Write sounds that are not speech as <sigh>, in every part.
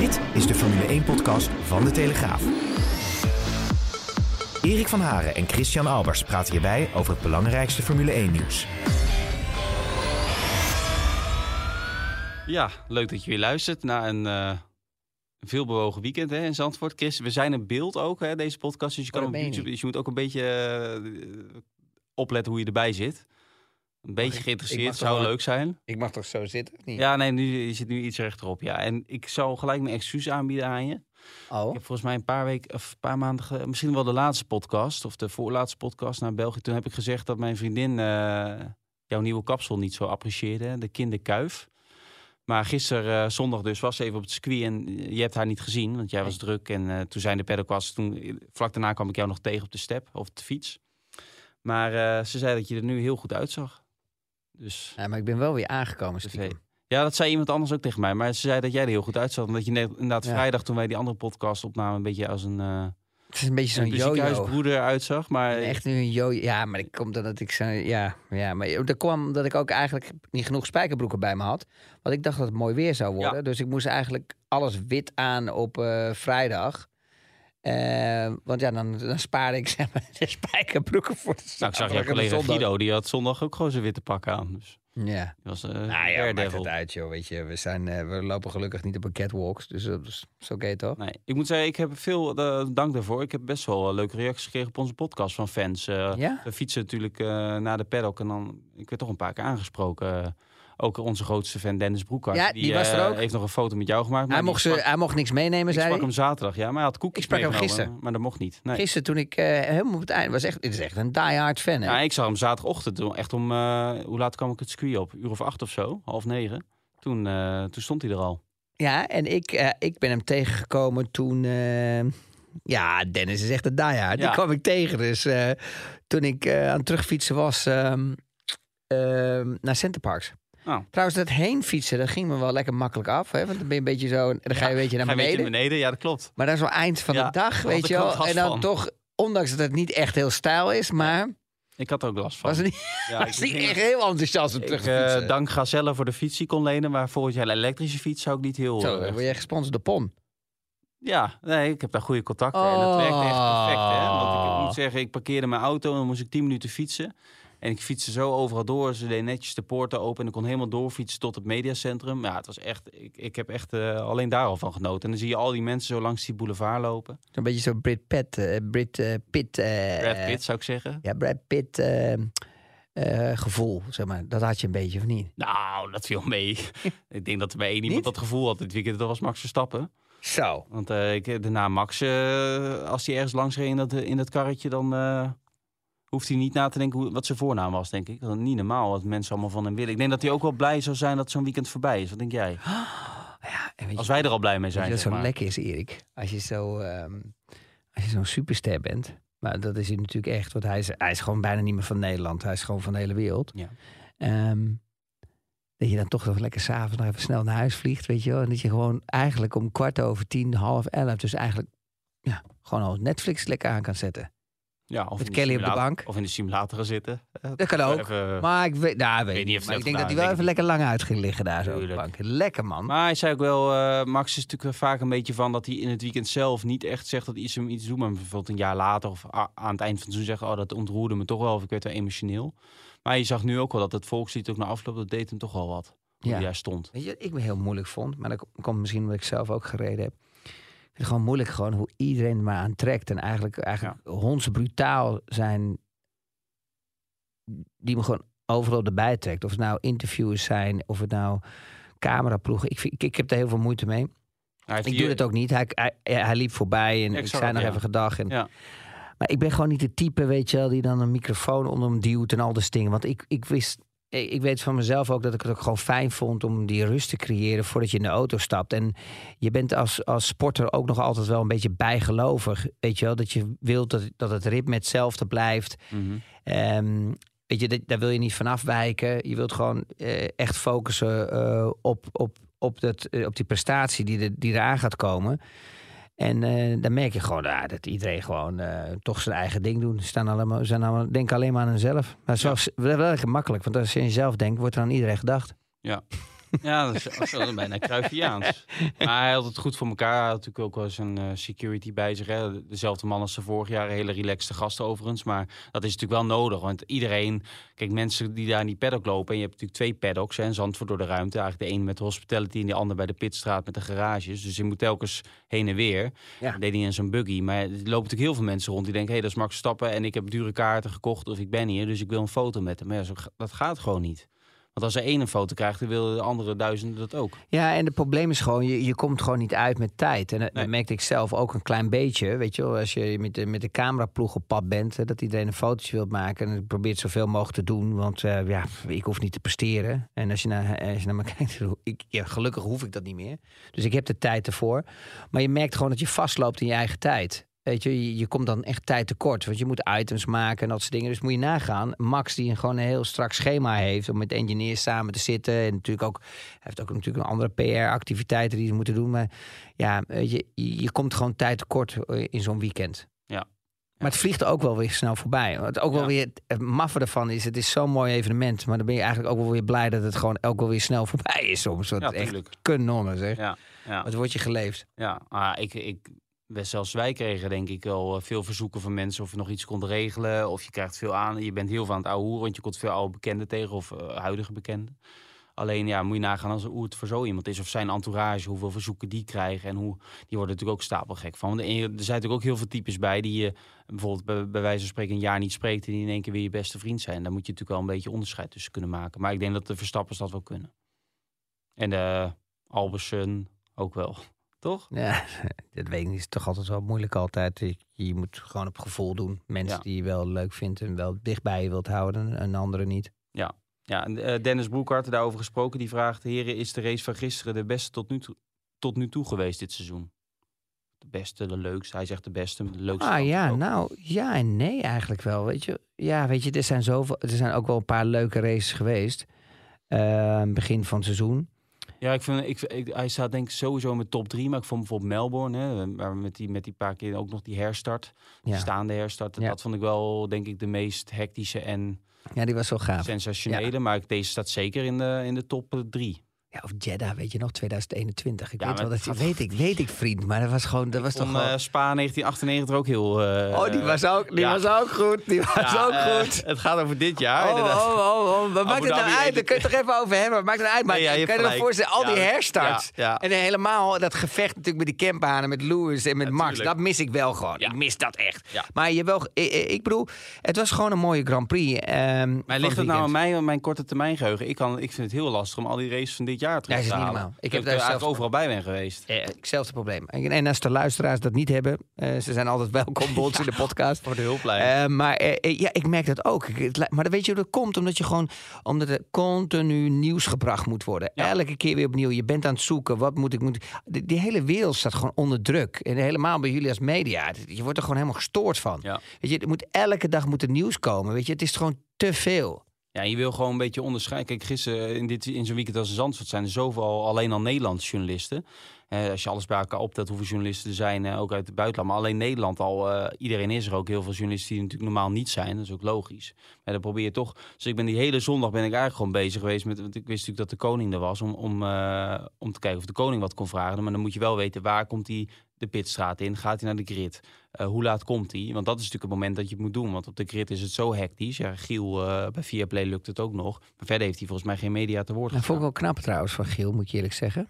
Dit is de Formule 1-podcast van De Telegraaf. Erik van Haren en Christian Albers praten hierbij over het belangrijkste Formule 1-nieuws. Ja, leuk dat je weer luistert naar een uh, veelbewogen weekend hè, in Zandvoort. Chris, we zijn in beeld ook, hè, deze podcast. Dus je, kan op YouTube, dus je moet ook een beetje uh, opletten hoe je erbij zit. Een beetje geïnteresseerd, zou leuk zijn. Ik mag toch zo zitten? Niet? Ja, nee, nu, je zit nu iets rechterop. Ja. En ik zal gelijk mijn excuus aanbieden aan je. Oh. Ik heb volgens mij een paar weken, of een paar maanden, misschien wel de laatste podcast of de voorlaatste podcast naar België. Toen heb ik gezegd dat mijn vriendin uh, jouw nieuwe kapsel niet zo apprecieerde, de kinderkuif. Maar gisteren, uh, zondag dus, was ze even op het circuit en je hebt haar niet gezien, want jij was druk. En uh, toen zijn de was, toen, vlak daarna kwam ik jou nog tegen op de step of de fiets. Maar ze zei dat je er nu heel goed uitzag. Dus, ja, maar ik ben wel weer aangekomen. Stiekem. Ja, dat zei iemand anders ook tegen mij. Maar ze zei dat jij er heel goed uitzag. Omdat je net, inderdaad ja. vrijdag, toen wij die andere podcast opnamen, een beetje als een... Uh, het is een beetje zo'n broeder uitzag, maar... Echt nu een yo Ja, maar ik komt dat ik zo... Ja, ja, maar dat kwam dat ik ook eigenlijk niet genoeg spijkerbroeken bij me had. Want ik dacht dat het mooi weer zou worden. Ja. Dus ik moest eigenlijk alles wit aan op uh, vrijdag. Uh, want ja, dan, dan spaarde ik <laughs> zeg maar, de spijkerbroeken voor de Nou, ik zag je collega Guido, die had zondag ook gewoon zijn witte pak aan. Dus. Ja. Die was uh, nou ja, maakt het uit, joh. Weet je, we, zijn, uh, we lopen gelukkig niet op een catwalks, dus dat is oké okay, toch? Nee, ik moet zeggen, ik heb veel uh, dank daarvoor. Ik heb best wel leuke reacties gekregen op onze podcast van fans. ja? We fietsen natuurlijk naar de paddock en dan, ik werd toch een paar keer aangesproken ook onze grootste fan Dennis Broekhart. Ja, die, die was er ook. heeft nog een foto met jou gemaakt. Hij mocht, sprak, hij mocht niks meenemen, ik zei sprak hij. hem zaterdag, ja. Maar hij had koekjes Ik sprak hem gisteren. Maar dat mocht niet. Nee. Gisteren toen ik uh, helemaal op het einde was. Echt, het is echt een diehard fan. Hè? Ja, ik zag hem zaterdagochtend. Echt om, uh, hoe laat kwam ik het circuit op? Uur of acht of zo, half negen. Toen, uh, toen stond hij er al. Ja, en ik, ik ben hem tegengekomen toen... ja, Dennis is echt een diehard. Ja. Die kwam ik tegen. Dus toen ik aan het terugfietsen was um, naar Centerparks. Oh. Trouwens, dat heen fietsen, dat ging me wel lekker makkelijk af. Hè? Want dan ben je een beetje zo. Dan ga je een beetje naar beneden. Beetje beneden. Ja, dat klopt. Maar dat is wel eind van de dag, weet je wel. En dan van. toch, ondanks dat het niet echt heel stijl is, maar. Ik had er ook last van. Was het niet, ja, <laughs> was niet echt heel enthousiast om terug te fietsen. Uh, dank Gazelle voor de fiets die kon lenen. Maar volgens jij een elektrische fiets zou ik niet heel... Zo, uh, word jij gesponsord door PON? Ja, nee, ik heb daar goede contacten. Oh. En dat werkte echt perfect. Hè? Want ik moet zeggen, ik parkeerde mijn auto en dan moest ik 10 minuten fietsen. En ik fietste zo overal door. Ze deden netjes de poorten open. En ik kon helemaal doorfietsen tot het mediacentrum. Ja, het was echt... Ik, ik heb echt uh, alleen daar al van genoten. En dan zie je al die mensen zo langs die boulevard lopen. Zo'n beetje zo Brit Pitt... Uh, Brit uh, Pitt... Brad Pitt, zou ik zeggen. Ja, Brad Pitt... gevoel, zeg maar. Dat had je een beetje, of niet? Nou, dat viel mee. <laughs> ik denk dat er bij één iemand dat gevoel had dit weekend. Dat was Max Verstappen. Zo. Want ik, daarna Max, als hij ergens langs reed in dat, in dat karretje, dan hoeft hij niet na te denken hoe, wat zijn voornaam was, denk ik. Dat is niet normaal wat mensen allemaal van hem willen. Ik denk dat hij ook wel blij zou zijn dat zo'n weekend voorbij is. Wat denk jij? <gasps> Ja, en als wij er al blij mee zijn. Weet wat zo lekker is, Erik? Als je zo, um, als je zo'n superster bent. Maar dat is hij natuurlijk echt. Want hij is, hij is gewoon bijna niet meer van Nederland. Hij is gewoon van de hele wereld. Ja. Um, dat je dan toch nog lekker s'avonds nog even snel naar huis vliegt, weet je wel. En dat je gewoon eigenlijk om kwart over tien, half elf, dus eigenlijk ja, gewoon al Netflix lekker aan kan zetten. Ja, of met Kelly op de bank. Of in de simulator gaan zitten. Dat kan ook. Even, maar ik weet, nou, weet, weet niet. Maar ik denk dat hij wel even lekker lang uit ging liggen daar zo op de bank. Lekker man. Maar hij zei ook wel, uh, Max is natuurlijk vaak een beetje van dat hij in het weekend zelf niet echt zegt dat iets hem iets doet. Maar bijvoorbeeld een jaar later of aan het eind van het seizoen zeggen, oh dat ontroerde me toch wel. Of ik werd wel emotioneel. Maar je zag nu ook wel dat het volkslied ook na afloop, dat deed hem toch wel wat. Hoe ja. hij stond. Weet je, ik me heel moeilijk vond. Maar dat komt misschien omdat ik zelf ook gereden heb gewoon moeilijk gewoon hoe iedereen maar aantrekt. En eigenlijk, eigenlijk ja. hondsbrutaal zijn die me gewoon overal erbij trekt. Of het nou interviews zijn, of het nou cameraploegen. Ik, ik, ik heb daar heel veel moeite mee. Ik doe het ook niet. Hij, hij, hij liep voorbij en ik, ik zei nog ja. even gedag. En, ja. Maar ik ben gewoon niet de type, weet je wel, die dan een microfoon onder hem duwt en al die dingen. Want ik, ik wist ik ik weet van mezelf ook dat ik het ook gewoon fijn vond om die rust te creëren voordat je in de auto stapt. En je bent als, als sporter ook nog altijd wel een beetje bijgelovig. Weet je wel, dat je wilt dat, dat het ritme hetzelfde blijft. Mhm. Ehm, weet je, dat- daar wil je niet van afwijken. Je wilt gewoon eh, echt focussen eh, op, op, op, dat, eh, op die prestatie die, er, die eraan gaat komen. En eh, dan merk je gewoon ah, dat iedereen gewoon eh, toch zijn eigen ding doet. Ze staan allemaal, zijn allemaal, denken alleen maar aan hunzelf. Maar zoals, wel wel lekker makkelijk, want als je aan jezelf denkt, wordt er aan iedereen gedacht. Ja, dat is, dat is wel bijna Cruyffiaans. Maar hij had het goed voor elkaar. Hij had natuurlijk ook wel zijn eh, security bij zich. Hè. Dezelfde man als ze vorig jaar. Hele relaxte gast overigens. Maar dat is natuurlijk wel nodig. Want iedereen... Kijk, mensen die daar in die paddock lopen... en je hebt natuurlijk twee paddocks. Hè, in Zandvoort door de ruimte. Eigenlijk de ene met de hospitality... en de andere bij de pitstraat met de garages. Dus je moet telkens heen en weer. Ja. Dat deed hij in zo'n buggy. Maar er lopen natuurlijk heel veel mensen rond... die denken, hé, hey, dat is Max Stappen... en ik heb dure kaarten gekocht of ik ben hier... dus ik wil een foto met hem. Maar ja, zo, dat gaat gewoon niet. Want als er één een foto krijgt... dan willen de andere duizenden dat ook. Ja, en het probleem is gewoon, je, je komt gewoon niet uit met tijd. En dat, Nee. dat merkte ik zelf ook een klein beetje. Weet je wel, als je met de, met de cameraploeg op pad bent, hè, dat iedereen een fotootje wilt maken. En ik probeer het zoveel mogelijk te doen, want eh, ja, ik hoef niet te presteren. En als je naar, als je naar me <laughs> kijkt, ik, ja, gelukkig hoef ik dat niet meer. Dus ik heb de tijd ervoor. Maar je merkt gewoon dat je vastloopt in je eigen tijd. Weet je, je, komt dan echt tijd tekort. Want je moet items maken en dat soort dingen. Dus moet je nagaan. Max, die een, gewoon een heel strak schema heeft. om met engineers samen te zitten. En natuurlijk ook. Hij heeft ook natuurlijk een andere PR-activiteiten die ze moeten doen. Maar ja, je, je, komt gewoon tijd tekort eh, in zo'n weekend. Ja. Maar het vliegt ook wel weer snel voorbij. Wat ook wel Ja. weer het- maffe ervan is, het is zo'n mooi evenement. Maar dan ben je eigenlijk ook wel weer blij dat het gewoon wel weer snel <laughs> voorbij is soms. Ja, echt kunnen zeg. Ja, ja. Wat wordt je geleefd? Ja, ah, ik, ik, zelfs wij kregen denk ik wel eh, veel verzoeken van mensen of je nog iets kon regelen. Of je krijgt veel aan. Je bent heel aan het ouwe hoeren, want je komt veel oude bekenden tegen of eh, huidige bekenden. Alleen ja, moet je nagaan als, hoe het voor zo iemand is. Of zijn entourage, hoeveel verzoeken die krijgen. En hoe, die worden natuurlijk ook stapelgek van. Want er zijn natuurlijk ook heel veel types bij die je bijvoorbeeld bij, bij wijze van spreken een jaar niet spreekt. En die in één keer weer je beste vriend zijn. Daar moet je natuurlijk wel een beetje onderscheid tussen kunnen maken. Maar ik denk dat de Verstappers dat wel kunnen. En de Albersen ook wel. Toch? Ja, <laughs> dat weet ik niet. is toch altijd wel moeilijk altijd. Je, moet gewoon op gevoel doen. Mensen Ja. die je wel leuk vindt en wel dicht bij je wilt houden en anderen niet. Ja, en, eh, Dennis Broekhart, daarover gesproken, die vraagt... Heren, is de race van gisteren de beste tot nu toe, tot nu toe geweest dit seizoen? De beste, de leukste. Hij zegt de beste, de leukste. Ah ja, ook. nou ja en nee eigenlijk wel. Weet je, ja, weet je, er zijn, zoveel, er zijn ook wel een paar leuke races geweest. Eh, begin van het seizoen. Ja, ik vind, ik, ik- hij staat denk ik sowieso met top drie. Maar ik vond bijvoorbeeld Melbourne, hè, waar we met die, met die paar keer ook nog die herstart. Die Ja. staande herstart. Ja. Dat vond ik wel, denk ik, de meest hectische en ja, die was wel gaaf. sensationele. Maar deze staat zeker in de, in de top drie. Ja, of Jeddah, weet je nog, 2021. Ik Ja, weet maar wel dat het weet ik, weet ik vriend, maar dat was gewoon, dat was toch gewoon... eh, Spa 1998 ook heel... eh, oh, die was ook, die ja. was ook goed, die was ja, ook eh, goed. Het gaat over dit jaar. Oh, inderdaad. oh, oh, oh, wat maakt het nou uit? Daar kun je het toch even over hebben. Maakt het uit, maar Nee, ja, je kan je gelijk. voorstellen, al die herstarts. En helemaal dat gevecht natuurlijk met die campanen, met Lewis en met Max. Dat mis ik wel gewoon. Ik mis dat echt. Maar je wel, ik, ik bedoel, het was gewoon een mooie Grand Prix. ehm, Maar ligt het nou aan mij, aan mijn korte termijn geheugen? Ik, kan, ik vind het heel lastig om al die races van dit jaar terug te halen. Ik heb daar zelf- overal bij ben geweest. Eh, hetzelfde probleem. En, en als de luisteraars dat niet hebben, eh, ze zijn altijd welkom bij <laughs> ons in de podcast. Voor de hulplijn. Eh, maar ja, ik merk dat ook. Het Maar dan weet je hoe dat komt? Omdat je gewoon, omdat er continu nieuws gebracht moet worden. Ja. Elke keer weer opnieuw. Je bent aan het zoeken. Wat moet ik? Moet... Die, die hele wereld staat gewoon onder druk. En helemaal bij jullie als media. Je wordt er gewoon helemaal gestoord van. Ja. Weet je, er moet elke dag moet er nieuws komen. Weet je, het is gewoon te veel. Ja, je wil gewoon een beetje onderscheiden. Kijk, gisteren in, dit, in zo'n weekend als in Zandvoort zijn er zoveel alleen al Nederlandse journalisten. Als je alles bij elkaar optelt, hoeveel journalisten er zijn, eh, ook uit het buitenland. Maar alleen Nederland al, eh, iedereen is er ook. Heel veel journalisten die natuurlijk normaal niet zijn. Dat is ook logisch. Maar dan probeer je toch... Dus ik ben die hele zondag ben ik eigenlijk gewoon bezig geweest met... Want ik wist natuurlijk dat de koning er was. Om, om, eh, om te kijken of de koning wat kon vragen. Maar dan moet je wel weten, waar komt hij de pitstraat in? Gaat hij naar de grid? Eh, hoe laat komt hij? Want dat is natuurlijk het moment dat je het moet doen. Want op de grid is het zo hectisch. Ja, Giel, eh, bij Viaplay lukt het ook nog. Maar verder heeft hij volgens mij geen media te woord Dat vond ik wel knap trouwens van Giel, moet je eerlijk zeggen.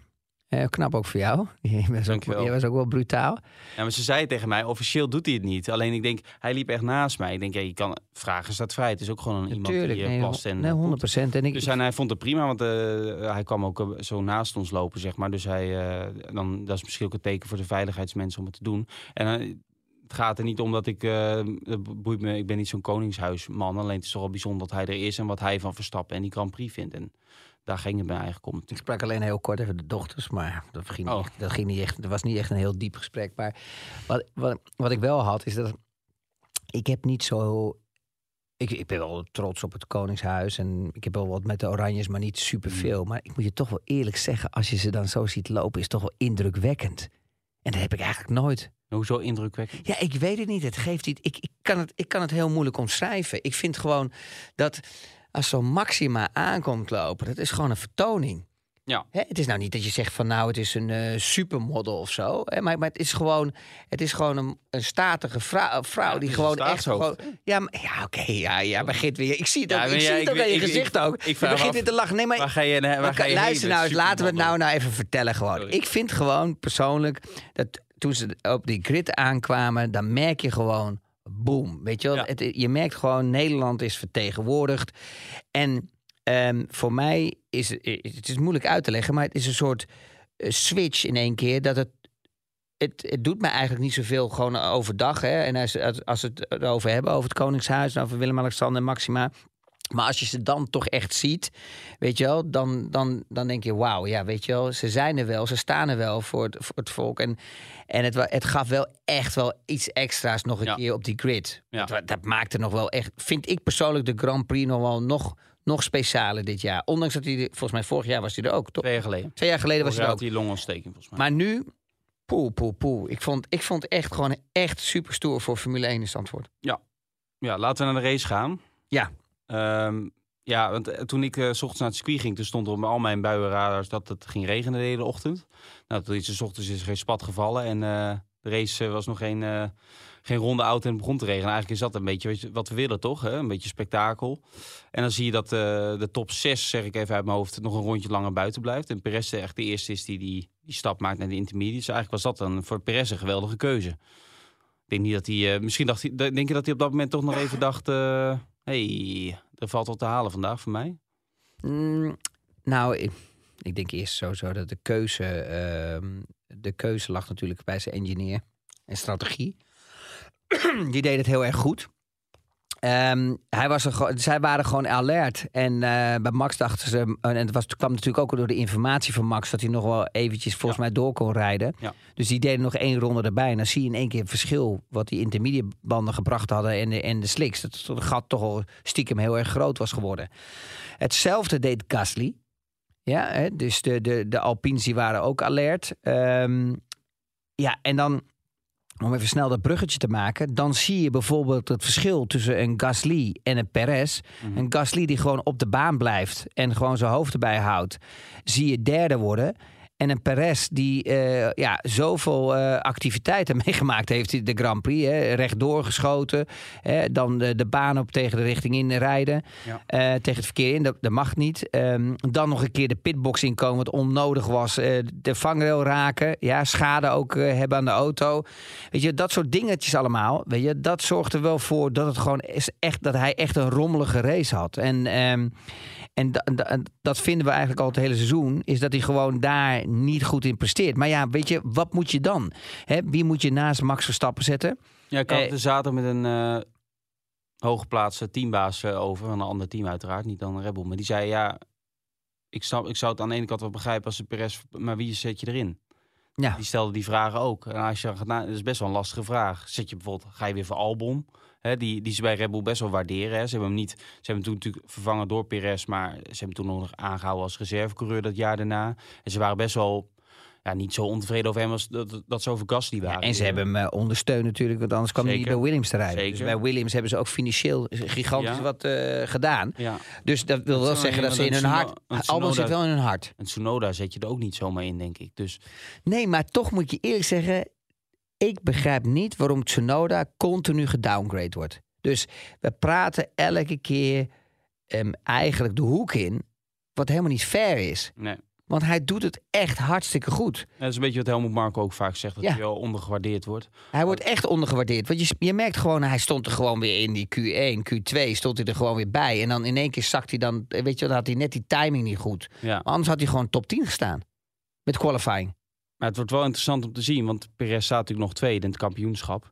Eh, knap ook voor jou. <laughs> Je was ook, je was ook wel brutaal. Ja, maar ze zei tegen mij, officieel doet hij het niet. Alleen ik denk, hij liep echt naast mij. Ik denk, ja, je kan vragen staat vrij. Het is ook gewoon een iemand die eh, nee, plast en nee, eh, 100 poept. En ik, Dus hij, hij vond het prima, want eh, hij kwam ook eh, zo naast ons lopen, zeg maar. Dus hij, eh, dan, dat is misschien ook een teken voor de veiligheidsmensen om het te doen. En eh, het gaat er niet om dat ik, eh, boeit me, ik ben niet zo'n koningshuisman. Alleen het is toch wel bijzonder dat hij er is en wat hij van Verstappen en die Grand Prix vindt. En daar ging het me eigenlijk om. Ik sprak alleen heel kort even de dochters, maar dat ging, niet, Oh. echt- dat ging niet echt. Dat was niet echt een heel diep gesprek. Maar wat, wat, wat ik wel had, is dat ik heb niet zo. Ik, ik ben wel trots op het Koningshuis en ik heb wel wat met de Oranjes, maar niet superveel. Maar ik moet je toch wel eerlijk zeggen, als je ze dan zo ziet lopen, is het toch wel indrukwekkend. En dat heb ik eigenlijk nooit. Hoezo indrukwekkend? Ja, ik weet het niet. Het geeft iets. Ik, ik, kan het, ik kan het heel moeilijk omschrijven. Ik vind gewoon dat als zo'n Maxima aankomt lopen, dat is gewoon een vertoning. Ja. Hè, het is nou niet dat je zegt van nou, het is een eh, supermodel of zo. Hè, maar, maar het is gewoon, het is gewoon een, een statige vrouw, vrouw Ja, die gewoon echt gewoon. staatshoofd, Ja, maar, ja oké, ja, ja, begint weer. Ik zie het ook, ik zie het ik ook weet- aan je gezicht ook. ik je begint af- weer te lachen. Nee, maar Waar ga je, waar ga je luister nou eens, laten we het nou, nou even vertellen gewoon. Sorry. Ik vind gewoon persoonlijk dat toen ze op die grid aankwamen, dan merk je gewoon, boom. Weet je wel, Ja. het, je merkt gewoon, Nederland is vertegenwoordigd. En ehm, voor mij is het, het is moeilijk uit te leggen, maar het is een soort eh, switch in één keer dat het. Het, het doet me eigenlijk niet zoveel gewoon overdag. Hè? En als, als, als we het erover hebben, over het Koningshuis... en over Willem-Alexander en Maxima... Maar als je ze dan toch echt ziet, weet je wel, dan, dan, dan denk je, wauw, ja, weet je wel, ze zijn er wel, ze staan er wel voor het, voor het volk. En, en het, het gaf wel echt wel iets extra's nog een Ja. keer op die grid. Ja. Dat, dat maakte nog wel echt, vind ik persoonlijk de Grand Prix nog wel nog, nog specialer dit jaar. Ondanks dat hij, volgens mij vorig jaar was hij er ook, toch? Twee jaar geleden. Twee jaar geleden was hij er had ook. hij longontsteking volgens mij. Maar nu, poe, poe, poe. Ik vond, ik vond echt gewoon echt super stoer voor Formule 1 in Zandvoort. Ja, laten we naar de race gaan. Ja. Ehm, ja, want eh, toen ik eh, s ochtends naar het circuit ging, toen stond op al mijn buienradars dat het ging regenen de hele ochtend. Nou, toen is 's ochtends is geen spat gevallen en eh, de race was nog geen, geen ronde oud en het begon te regenen. Eigenlijk is dat een beetje wat, we willen, toch? Hè? Een beetje spektakel. En dan zie je dat de top 6, zeg ik even uit mijn hoofd, nog een rondje langer buiten blijft. En Perez echt de eerste is die, die die stap maakt naar de intermediates. Eigenlijk was dat dan voor Perez een geweldige keuze. Denk niet dat hij. eh, misschien dacht hij. Denk je dat hij op dat moment toch nog even dacht. eh hey, er valt wat te halen vandaag voor mij? Mm, nou, ik, ik denk eerst sowieso dat de keuze, ehm, de keuze lag natuurlijk bij zijn engineer en strategie. <clears throat> Die deed het heel erg goed. Ehm, hij was er, zij waren gewoon alert. En eh, bij Max dachten ze... En het was, kwam natuurlijk ook door de informatie van Max... dat hij nog wel eventjes volgens mij door kon rijden. Ja. Dus die deden nog één ronde erbij. En dan zie je in één keer het verschil... wat die intermediate banden gebracht hadden en de, en de slicks. Dat het gat toch al stiekem heel erg groot was geworden. Hetzelfde deed Gasly. Ja, hè, dus de, de, de Alpines die waren ook alert. Ehm, ja, en dan, om even snel dat bruggetje te maken... dan zie je bijvoorbeeld het verschil tussen een Gasly en een Perez. Een Gasly die gewoon op de baan blijft en gewoon zijn hoofd erbij houdt... zie je derde worden... En een Perez die eh, ja, zoveel eh, activiteiten <laughs> meegemaakt heeft de Grand Prix. Hè, rechtdoor geschoten. Hè, dan de, de baan op tegen de richting in rijden. Ja. eh, tegen het verkeer in, dat, dat mag niet. Ehm, dan nog een keer de pitbox inkomen wat onnodig was. de vangrail raken. Ja, schade ook hebben aan de auto. Weet je, dat soort dingetjes allemaal. Weet je, dat zorgt er wel voor dat het gewoon is echt, dat hij echt een rommelige race had. En, ehm, en da- da- en dat vinden we eigenlijk al het hele seizoen. Is dat hij gewoon daar niet goed in presteert. Maar ja, weet je, wat moet je dan? Hè, wie moet je naast Max Verstappen zetten? Ja, ik had Eh, er zaterdag met een eh hooggeplaatste teambaas eh, over. Van een ander team uiteraard, niet dan Red Bull. Maar die zei, ja, ik, snap, ik zou het aan de ene kant wel begrijpen als de Perez... Maar wie zet je erin? Ja. Die stelde die vragen ook. En als je dan gaat na, dat is best wel een lastige vraag. Zet je bijvoorbeeld, ga je weer voor Albon? Hè, die, die ze bij Red Bull best wel waarderen. Hè. Ze hebben hem niet, ze hebben hem toen natuurlijk vervangen door Perez, maar ze hebben hem toen nog aangehouden als reservecoureur dat jaar daarna. En ze waren best wel ja, niet zo ontevreden over hem als dat, dat ze over Gasly Ja, waren. en ze hebben hem eh, ondersteund natuurlijk, want anders kwam hij niet bij Williams te rijden. Zeker. Dus bij Williams hebben ze ook financieel gigantisch Ja. wat eh, gedaan. Ja, Dus dat wil Dat wel zeggen dat ze in hun hart... Albon zit wel in hun hart. en Tsunoda zet je er ook niet zomaar in, denk ik. Dus Nee, maar toch moet je eerlijk zeggen... ik begrijp niet waarom Tsunoda continu gedowngrade wordt. Dus we praten elke keer ehm, eigenlijk de hoek in... wat helemaal niet fair is. nee. Want hij doet het echt hartstikke goed. Dat is een beetje wat Helmut Marko ook vaak zegt, dat Ja. hij wel ondergewaardeerd wordt. Hij wordt echt ondergewaardeerd. Want je, je merkt gewoon, hij stond er gewoon weer in die Q1, Q2, stond hij er gewoon weer bij. En dan in één keer zakt hij dan, weet je, dan had hij net die timing niet goed. Ja. Anders had hij gewoon top 10 gestaan. Met qualifying. Maar het wordt wel interessant om te zien, want Perez staat natuurlijk nog tweede in het kampioenschap.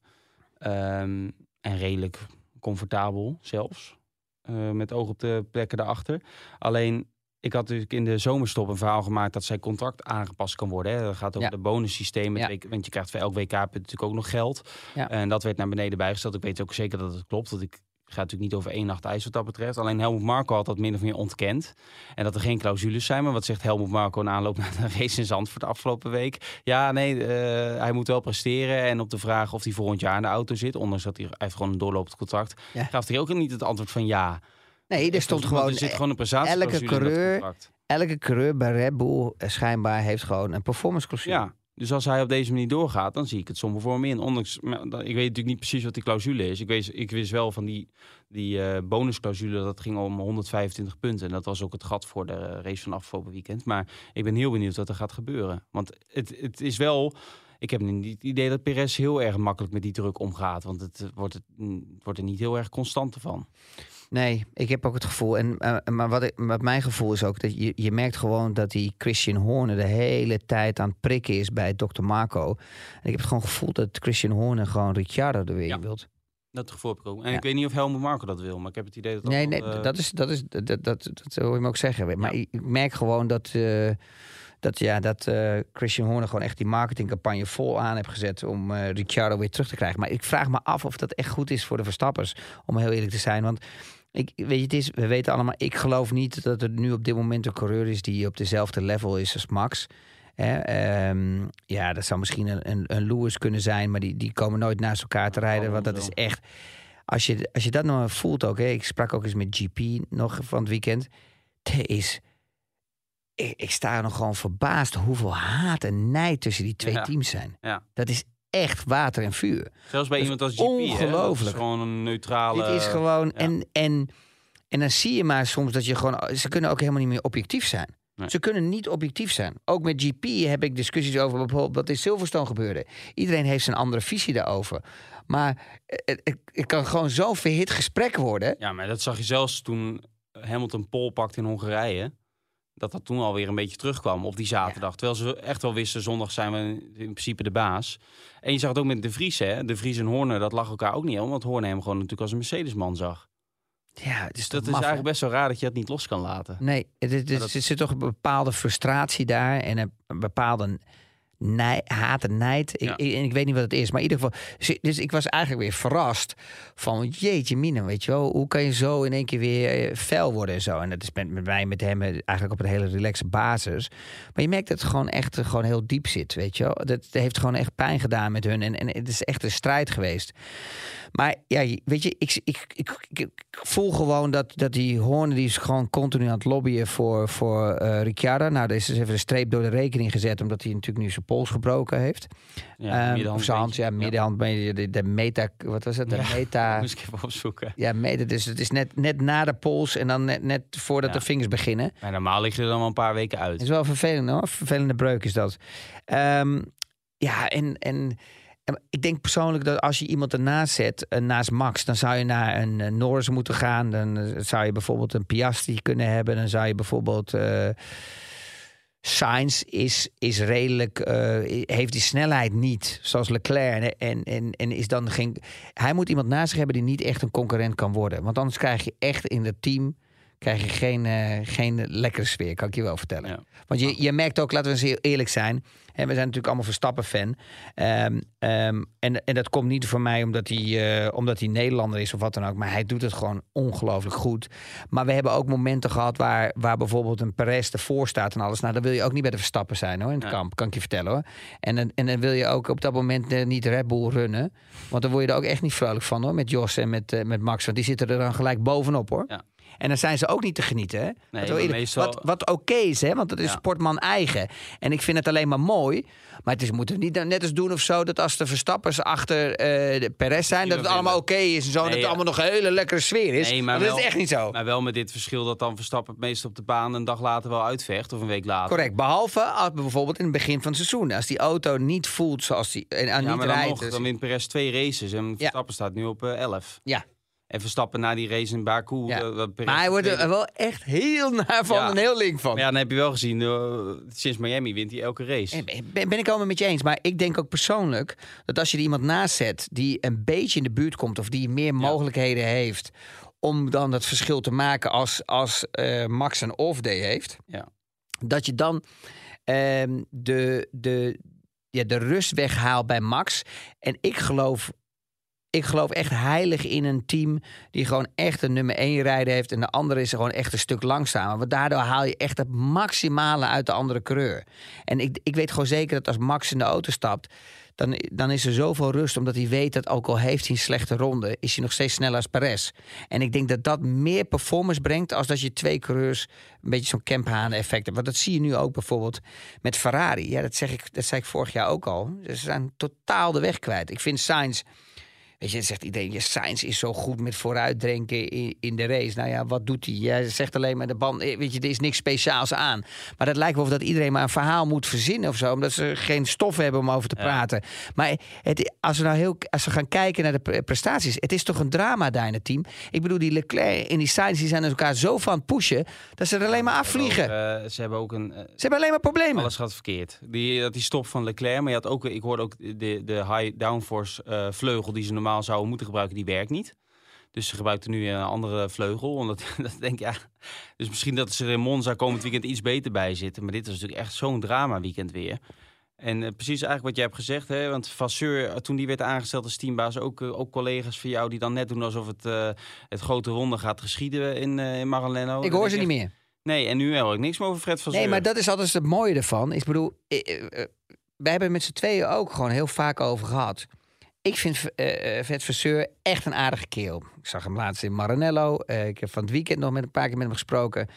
Ehm, en redelijk comfortabel zelfs. Eh, met oog op de plekken daarachter. Alleen, ik had natuurlijk in de zomerstop een verhaal gemaakt dat zijn contract aangepast kan worden. Hè. Dat gaat over Ja. de bonussystemen. Ja. Want je krijgt voor elk WK natuurlijk ook nog geld. Ja. En dat werd naar beneden bijgesteld. Ik weet ook zeker dat het klopt. Want ik ga natuurlijk niet over één nacht ijs wat dat betreft. Alleen Helmut Marco had dat min of meer ontkend. En dat er geen clausules zijn. Maar wat zegt Helmut Marco in aanloop naar de race in Zandvoort de afgelopen week? Ja, nee, eh, hij moet wel presteren. En op de vraag of hij volgend jaar in de auto zit, ondanks dat hij, hij heeft gewoon een doorlopend contract, Ja. gaf hij ook niet het antwoord van ja. Nee, er stond gewoon... Er zit gewoon een prestatie. elke coureur- Elke coureur bij Red Bull eh, schijnbaar heeft gewoon een performance clausule. Ja, dus als hij op deze manier doorgaat, dan zie ik het somber voor me in. Ondanks, ik weet natuurlijk niet precies wat die clausule is. Ik, weet, ik wist wel van die, die eh, bonusclausule, dat ging om 125 punten. En dat was ook het gat voor de race van afgelopen weekend. Maar ik ben heel benieuwd wat er gaat gebeuren. Want het, het is wel... Ik heb niet het idee dat Perez heel erg makkelijk met die druk omgaat. Want het, eh, wordt, het, mm, wordt er niet heel erg constant van. Nee, ik heb ook het gevoel. En, eh, maar wat, ik, wat mijn gevoel is ook dat je, je merkt gewoon dat die Christian Horner de hele tijd aan het prikken is bij Dr. Marco. En ik heb het gewoon gevoel dat Christian Horner gewoon Ricciardo er weer Ja. in wilt. Dat gevoel heb ik ook. En Ja. ik weet niet of Helmut Marco dat wil. Maar ik heb het idee dat dat Nee, nee eh, dat, is, dat, is, dat, dat, dat, dat hoor je me ook zeggen. Maar ik ik merk gewoon dat, dat, ja, dat eh, Christian Horner gewoon echt die marketingcampagne vol aan heeft gezet om eh Ricciardo weer terug te krijgen. Maar ik vraag me af of dat echt goed is voor de Verstappers, om heel eerlijk te zijn. Want ik, weet je, het is, we weten allemaal, ik geloof niet dat er nu op dit moment een coureur is die op dezelfde level is als Max. Hè, ehm, ja, dat zou misschien een, een, een Lewis kunnen zijn, maar die, die komen nooit naast elkaar te rijden. Want dat is echt. Als je, als je dat nou voelt ook, hè, ik sprak ook eens met GP nog van het weekend. Er is. Ik, ik sta er nog gewoon verbaasd hoeveel haat en nijd tussen die twee Ja. teams zijn. Ja. Dat is echt water en vuur. Zelfs bij dat iemand als GP. ongelooflijk. is gewoon een neutrale... Dit is gewoon. ja. En, en, en dan zie je maar soms dat je gewoon. Ze kunnen ook helemaal niet meer objectief zijn. Nee. Ze kunnen niet objectief zijn. Ook met GP heb ik discussies over bijvoorbeeld wat in Silverstone gebeurde. Iedereen heeft zijn andere visie daarover. Maar het, het, het kan gewoon zo'n verhit gesprek worden. Ja, maar dat zag je zelfs toen Hamilton pole pakte in Hongarije. Dat dat toen alweer een beetje terugkwam op die zaterdag. Terwijl ze echt wel wisten, zondag zijn we in principe de baas. En je zag het ook met De Vries, hè. De Vries en Horner, dat lag elkaar ook niet om. Want Horner hem gewoon natuurlijk als een Mercedesman zag. Ja, het is Dus dat is maf, eigenlijk best wel raar dat je het niet los kan laten. Nee, Maar dat- er zit toch een bepaalde frustratie daar en een bepaalde nei, haat en nijd. Ik, Ja. ik, weet niet wat het is, maar in ieder geval. Dus, ik was eigenlijk weer verrast van jeetje mine, weet je wel, hoe kan je zo in één keer weer eh, fel worden en zo. En dat is met, met mij, met hem eh, eigenlijk op een hele relaxe basis. Maar je merkt dat het gewoon echt eh, gewoon heel diep zit, weet je wel. Dat heeft gewoon echt pijn gedaan met hun en, en het is echt een strijd geweest. Maar ja, weet je, ik, ik, ik, voel gewoon dat, dat die Horner die is gewoon continu aan het lobbyen voor, voor Ricciardo. Nou, er is dus even een streep door de rekening gezet, omdat hij natuurlijk nu zijn pols gebroken heeft. Ja, middenhand of zijn hand, ja, middenhand, de, de, de meta, wat was het? De Ja. <laughs> meta. Moest ik even opzoeken. Ja, meta, dus het is net, net na de pols en dan net, net voordat Ja. de vingers beginnen. Maar normaal lig je er dan wel een paar weken uit. Is wel vervelend hoor. Vervelende breuk is dat. Ehm, ja, en, en, ik denk persoonlijk dat als je iemand ernaast zet, eh, naast Max, dan zou je naar een eh, Norris moeten gaan. Dan eh, zou je bijvoorbeeld een Piastri kunnen hebben. Dan zou je bijvoorbeeld. Sainz is, is redelijk, eh, heeft die snelheid niet, zoals Leclerc. En, en, en, is dan geen. Hij moet iemand naast zich hebben die niet echt een concurrent kan worden. Want anders krijg je echt in het team krijg je geen, eh, geen lekkere sfeer, kan ik je wel vertellen. Ja. Want je, je merkt ook, laten we eens heel eerlijk zijn. Hè, we zijn natuurlijk allemaal Verstappen-fan. Ehm, ehm, en, en dat komt niet voor mij omdat hij, eh, omdat hij Nederlander is of wat dan ook. Maar hij doet het gewoon ongelooflijk goed. Maar we hebben ook momenten gehad waar, waar bijvoorbeeld een Perez ervoor staat en alles. Nou, dan wil je ook niet bij de Verstappen zijn hoor, in het kamp. Kan ik je vertellen hoor. En, dan- en dan wil je ook op dat moment eh, niet Red Bull runnen. Want dan word je er ook echt niet vrolijk van hoor. Met Jos en met, met Max. Want die zitten er dan gelijk bovenop hoor. Ja. En dan zijn ze ook niet te genieten. Hè? Wat, eerlijk- meestal- wat, wat oké is, hè? want het is Ja. sportman eigen. En ik vind het alleen maar mooi. Maar het is, moeten we niet net eens doen of zo... dat als de Verstappers achter eh, de Perez zijn... Die dat het allemaal oké is en zo... en dat het ja. allemaal nog een hele lekkere sfeer is. Nee, maar maar dat wel- is echt niet zo. Maar wel met dit verschil dat dan Verstappen het meest op de baan een dag later wel uitvecht. Of een week later. Correct, behalve als bijvoorbeeld in het begin van het seizoen. Als die auto niet voelt zoals die... En, en Ja, niet maar dan, rijdt. nog, dus- dan wint Perez twee races en Verstappen staat nu op eh, 11. Ja. En Verstappen na die race in Baku. Ja. eh, Maar hij wordt er wel echt heel naar van Ja. en heel link van. Maar ja, dan heb je wel gezien, eh, sinds Miami wint hij elke race. Eh, Ben, ben ik allemaal met je eens. Maar ik denk ook persoonlijk dat als je er iemand naast zet die een beetje in de buurt komt of die meer mogelijkheden heeft om dan dat verschil te maken als, als Max een off-day heeft, Ja. dat je dan ehm, de, de, ja, de rust weghaalt bij Max. En ik geloof. Ik geloof echt heilig in een team die gewoon echt een nummer 1 rijder heeft. En de andere is gewoon echt een stuk langzamer. Want daardoor haal je echt het maximale uit de andere coureur. En ik, ik weet gewoon zeker dat als Max in de auto stapt. Dan, dan is er zoveel rust, omdat hij weet dat ook al heeft hij een slechte ronde, is hij nog steeds sneller als Perez. En ik denk dat dat meer performance brengt als dat je twee coureurs een beetje zo'n Kemphaan effect hebt. Want dat zie je nu ook bijvoorbeeld met Ferrari. Ja, dat, zeg ik, dat zei ik vorig jaar ook al. Ze zijn totaal de weg kwijt. Ik vind Sainz Weet je, zegt iedereen, je Sainz is zo goed met vooruitdrinken in, in de race. Nou ja, wat doet hij? Jij zegt alleen maar de band, eh, weet je, er is niks speciaals aan. Maar dat lijkt wel of dat iedereen maar een verhaal moet verzinnen of zo. Omdat ze geen stof hebben om over te Ja. praten. Maar het, als, we nou heel, als we gaan kijken naar de pre- prestaties, het is toch een drama daar in het team. Ik bedoel, die Leclerc en die Sainz die zijn elkaar zo van het pushen, dat ze er alleen maar afvliegen. Eh, ze hebben ook een... eh, Ze hebben alleen maar problemen. alles gaat verkeerd. Die, dat die stop van Leclerc, maar je had ook, ik hoorde ook de, de high downforce vleugel die ze normaal zouden moeten gebruiken, die werkt niet. Dus ze gebruikten nu een andere vleugel. Omdat <laughs> dat denk ik, ja. Dus misschien dat ze er in Monza komend weekend iets beter bij zitten. Maar dit was natuurlijk echt zo'n drama weekend weer. En eh, precies eigenlijk wat jij hebt gezegd, hè? want Vasseur, eh, toen die werd aangesteld als teambaas, ook, eh, ook collega's van jou die dan net doen alsof het, het grote ronde gaat geschieden in, in Maranello. ik hoor ze niet meer. Nee, en nu hoor ik niks meer over Fred Vasseur. Nee, maar dat is altijd het mooie ervan. Ik bedoel, wij hebben met z'n tweeën ook gewoon heel vaak over gehad. Ik vind eh eh, Vet Verseur echt een aardige keel. Ik zag hem laatst in Maranello. Eh, ik heb van het weekend nog met een paar keer met hem gesproken.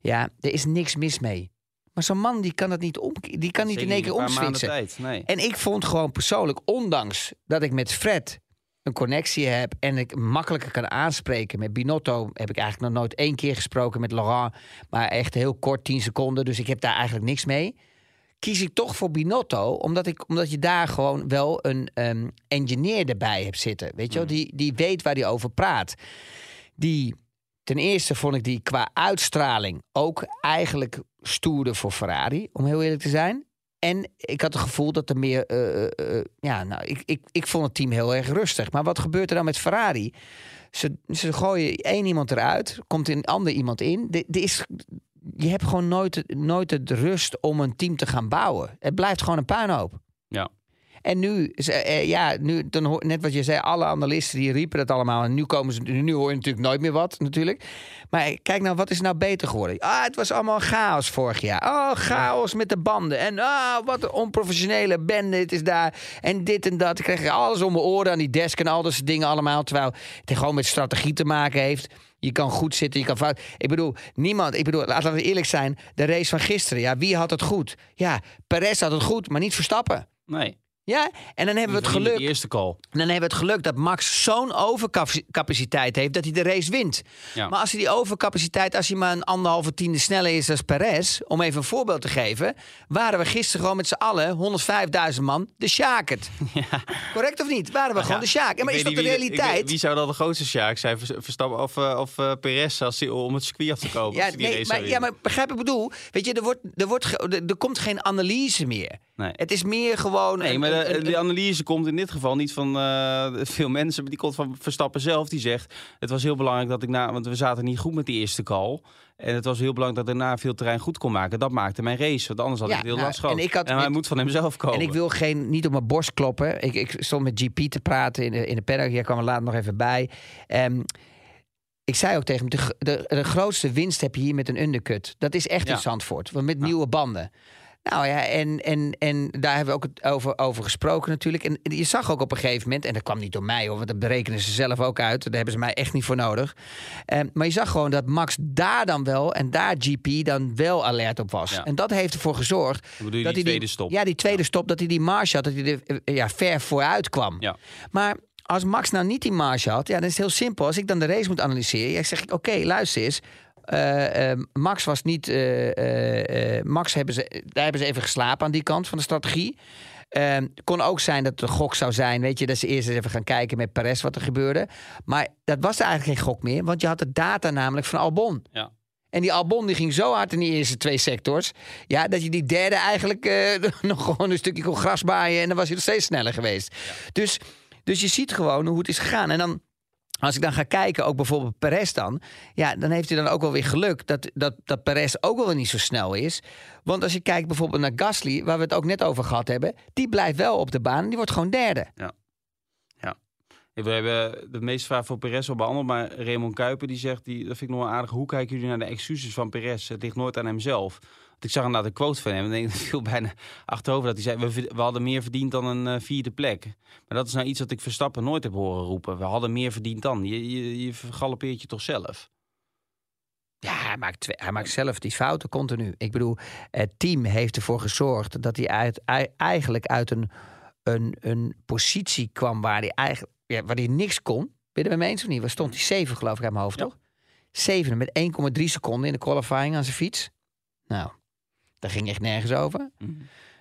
Ja, er is niks mis mee. Maar zo'n man die kan dat niet om, die kan niet Zeker in één keer tijd, Nee. En ik vond gewoon persoonlijk, ondanks dat ik met Fred een connectie heb en ik makkelijker kan aanspreken. Met Binotto heb ik eigenlijk nog nooit één keer gesproken met Laurent, maar echt heel kort, 10 seconden. Dus ik heb daar eigenlijk niks mee. Kies ik toch voor Binotto, omdat, ik, omdat je daar gewoon wel een ehm, engineer erbij hebt zitten. Weet je wel, die, die weet waar hij over praat. Die, ten eerste vond ik die qua uitstraling ook eigenlijk stoerder voor Ferrari, om heel eerlijk te zijn. En ik had het gevoel dat er meer. eh, eh, eh, ja, nou, ik, ik, ik vond het team heel erg rustig. Maar wat gebeurt er dan met Ferrari? Ze, ze gooien één iemand eruit, komt een ander iemand in. De, de is, je hebt gewoon nooit, nooit het rust om een team te gaan bouwen. Het blijft gewoon een puinhoop. Ja. En nu, eh, ja, nu dan net wat je zei, alle analisten die riepen dat allemaal. En nu, komen ze, nu hoor je natuurlijk nooit meer wat, natuurlijk. Maar kijk nou, wat is nou beter geworden? Ah, het was allemaal chaos vorig jaar. Oh, chaos met de banden. En ah, wat onprofessionele bende het is daar. En dit en dat. Ik kreeg alles om mijn oren aan die desk en al dat soort dingen allemaal. Terwijl het gewoon met strategie te maken heeft. Je kan goed zitten, je kan fout. Ik bedoel, niemand. Ik bedoel, laten we eerlijk zijn. De race van gisteren. Ja, wie had het goed? Ja, Perez had het goed, maar niet Verstappen. Nee. Ja, en dan hebben we het geluk. Eerste call. Dan hebben we het geluk dat Max zo'n overcapaciteit heeft dat hij de race wint. Ja. Maar als hij die overcapaciteit, als hij maar een anderhalve tiende sneller is dan Perez, om even een voorbeeld te geven, waren we gisteren gewoon met z'n allen, 105.000 man, de Sjaakert. <laughs> Correct of niet? Waren we gewoon de Sjaak. Ja, maar is dat de wie weet- realiteit? wie zou dan de grootste Sjaak zijn? Vers- Verstappen of, eh, of eh, Perez als hij om het circuit af te komen? Ja, als nee, maar, ja, maar begrijp ik bedoel? Weet je, er, wordt, er, wordt er, er komt geen analyse meer. Nee. Het is meer gewoon... Nee, een- maar de, een- een- de analyse komt in dit geval niet van eh, veel mensen, maar die komt van Verstappen zelf. Die zegt: Het was heel belangrijk dat ik na, want we zaten niet goed met die eerste call. En het was heel belangrijk dat ik daarna veel terrein goed kon maken. Dat maakte mijn race, want anders had Ja, ik heel nou, gehad. en ik had hij met- moet van hemzelf komen. En ik wil geen, niet op mijn borst kloppen. Ik, ik stond met GP te praten in de, in de paddock. Hier kwam er later nog even bij. Ehm, ik zei ook tegen hem, de, de grootste winst heb je hier met een undercut. Dat is echt Ja. in Zandvoort. Want met nieuwe banden. Nou ja, en, en, en daar hebben we ook het over, over gesproken natuurlijk. En je zag ook op een gegeven moment, en dat kwam niet door mij hoor, want dat berekenen ze zelf ook uit. Daar hebben ze mij echt niet voor nodig. Ehm, maar je zag gewoon dat Max daar dan wel en daar GP dan wel alert op was. Ja. En dat heeft ervoor gezorgd dat die hij tweede stop. Ja, die tweede stop, dat hij die marge had, dat hij er eh, ja, ver vooruit kwam. Ja. Maar als Max nou niet die marge had, ja, dan is het heel simpel. Als ik dan de race moet analyseren, ja, zeg ik: oké, luister eens. Eh, eh, Max was niet. eh, eh, Max hebben ze, daar hebben ze even geslapen aan die kant van de strategie. Ehm, kon ook zijn dat het een gok zou zijn. Weet je, dat ze eerst eens even gaan kijken met Perez wat er gebeurde. Maar dat was eigenlijk geen gok meer. Want je had de data namelijk van Albon. Ja. En die Albon die ging zo hard in die eerste twee sectors. Ja, dat je die derde eigenlijk <laughs> nog gewoon een stukje kon grasbaaien. En dan was hij nog steeds sneller geweest. Dus, dus je ziet gewoon hoe het is gegaan. En dan als ik dan ga kijken, ook bijvoorbeeld Perez dan. Ja, dan heeft hij dan ook wel weer geluk dat, dat, dat Perez ook wel niet zo snel is. Want als je kijkt bijvoorbeeld naar Gasly, waar we het ook net over gehad hebben. Die blijft wel op de baan en die wordt gewoon derde. Ja. ja. We hebben de meeste vraag voor Perez al behandeld. Maar Raymond Kuiper die zegt, die, dat vind ik nog wel aardig. Hoe kijken jullie naar de excuses van Perez? Het ligt nooit aan hemzelf. Ik zag inderdaad een quote van hem. En denk, <laughs> het viel bijna achterover dat hij zei... We, we hadden meer verdiend dan een uh, vierde plek. Maar dat is nou iets wat ik Verstappen nooit heb horen roepen. We hadden meer verdiend dan. Je, je, je vergalopeert je toch zelf? Ja, hij maakt, hij maakt zelf die fouten continu. Ik bedoel, het team heeft ervoor gezorgd dat hij uit, eigenlijk uit een, een, een positie kwam waar hij eigenlijk ja, waar hij niks kon. Het met me eens of niet? Waar stond hij? Zeven geloof ik uit mijn hoofd, Ja. toch? Zeven met 1,3 seconden in de qualifying aan zijn fiets. Nou, daar ging echt nergens over.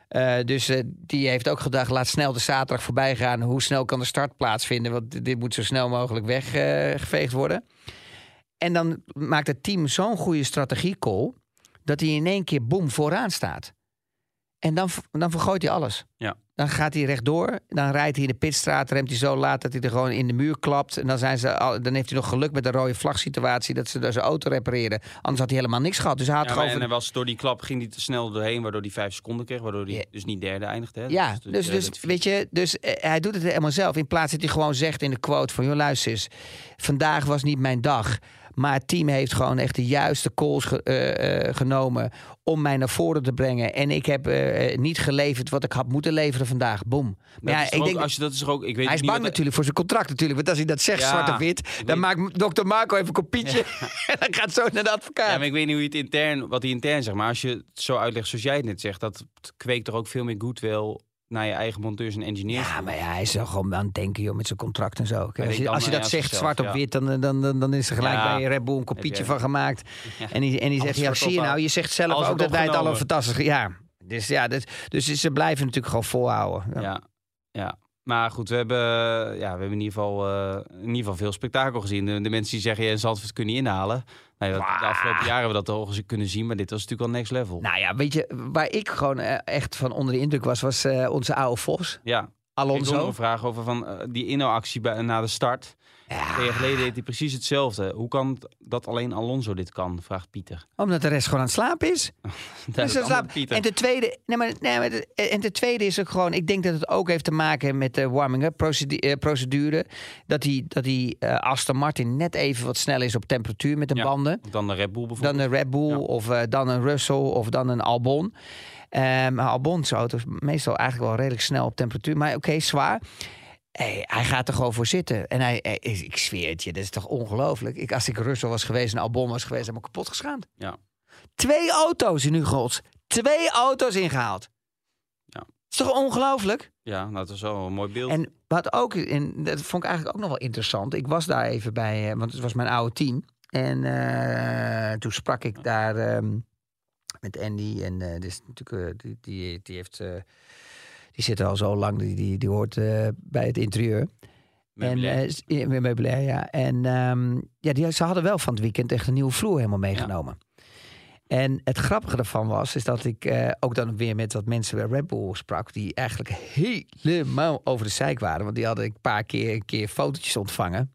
Eh, dus eh, die heeft ook gedacht, laat snel de zaterdag voorbij gaan. Hoe snel kan de start plaatsvinden? Want dit moet zo snel mogelijk weggeveegd worden. En dan maakt het team zo'n goede strategiecall... dat hij in één keer boem vooraan staat. En dan, dan vergooit hij alles. Ja. Dan gaat hij rechtdoor. Dan rijdt hij in de pitstraat. Remt hij zo laat dat hij er gewoon in de muur klapt. En dan, zijn ze al, dan heeft hij nog geluk met de rode vlagsituatie. Dat ze daar zijn auto repareren. Anders had hij helemaal niks gehad. Dus hij had Ja, gewoon. en hij was door die klap ging hij te snel doorheen, waardoor hij vijf seconden kreeg, waardoor hij Ja. dus niet derde eindigde. Hè? Ja, dus, dus vier. weet je, dus eh, hij doet het helemaal zelf. In plaats dat hij gewoon zegt in de quote van... joh, luister eens, vandaag was niet mijn dag. Maar het team heeft gewoon echt de juiste calls ge- eh, eh, genomen... om mij naar voren te brengen. En ik heb eh, niet geleverd wat ik had moeten leveren vandaag. Boom. Maar ja, ik ook- denk... als je dat is ook, ik weet Hij is niet bang natuurlijk voor zijn contract natuurlijk. Want als hij dat zegt, Ja, zwart op wit... dan maakt dokter Marco even een kopietje. <laughs> en dan gaat zo naar de advocaat. Ja, maar ik weet niet hoe je het intern, wat hij intern zegt. Maar als je het zo uitlegt zoals jij het net zegt, dat kweekt toch ook veel meer goodwill naar je eigen monteurs en engineers. Ja, maar ja, hij is wel gewoon aan het denken joh, met zijn contract en zo. Als je, als je maar dat zegt zwart op wit, dan, dan, dan, dan is er gelijk Ja. bij Red Bull een kopietje van gemaakt. En die, en die zegt, ja, zie je nou, je zegt zelf ook dat wij het al een opgenomen. fantastisch... Ja, dus, ja, dus, dus ze blijven natuurlijk gewoon volhouden. Ja, ja. Maar goed, we hebben, ja, we hebben in, ieder geval, eh, in ieder geval veel spektakel gezien. De, de mensen die zeggen, ja, Zandvoort kun je niet inhalen. Dat- de afgelopen jaren hebben we dat al eens kunnen zien, maar dit was natuurlijk al next level. Nou ja, weet je, waar ik gewoon eh, echt van onder de indruk was, was eh, onze oude Vos, ja, ik nog Alonso. een vraag over van, eh, die inhoudactie bij- na de start. Ja, Twee jaar geleden deed hij precies hetzelfde. Hoe kan het dat alleen Alonso dit kan, vraagt Pieter. omdat de rest gewoon aan het slapen is. <laughs> Dat Dus is slaap-. En de tweede, nee, maar, nee, maar de, en de tweede is ook gewoon, ik denk dat het ook heeft te maken met de warming-up eh, procedure. Dat die, dat die eh, Aston Martin net even wat sneller is op temperatuur met de Ja, banden. Dan de Red Bull bijvoorbeeld. Dan een Red Bull Ja. of eh, dan een Russell of dan een Albon. Maar Albon's auto is meestal eigenlijk wel redelijk snel op temperatuur. Maar oké, zwaar. Hey, hij gaat er gewoon voor zitten. En hij, hij- ik zweer het je, dat is toch ongelooflijk. Ik, als ik Russell was geweest en Albon was geweest, heb ik kapot geschaamd. Ja. Twee auto's in Gods. Twee auto's ingehaald. Ja. is toch ongelooflijk? Ja, nou, dat is wel een mooi beeld. En wat ook, en dat vond ik eigenlijk ook nog wel interessant. Ik was daar even bij, eh, want het was mijn oude team. En eh, toen sprak ik daar ehm, met Andy. En eh dus natuurlijk, die, die, die heeft. Die zit er al zo lang, die, die, die hoort eh, bij het interieur. Meubilair. En, met meubilair, ja. En ehm, ja, die, ze hadden wel van het weekend echt een nieuwe vloer helemaal meegenomen. En het grappige ervan was, is dat ik eh, ook dan weer met wat mensen bij Red Bull sprak, die eigenlijk helemaal over de zeik waren. Want die hadden een paar keer, een keer fotootjes ontvangen.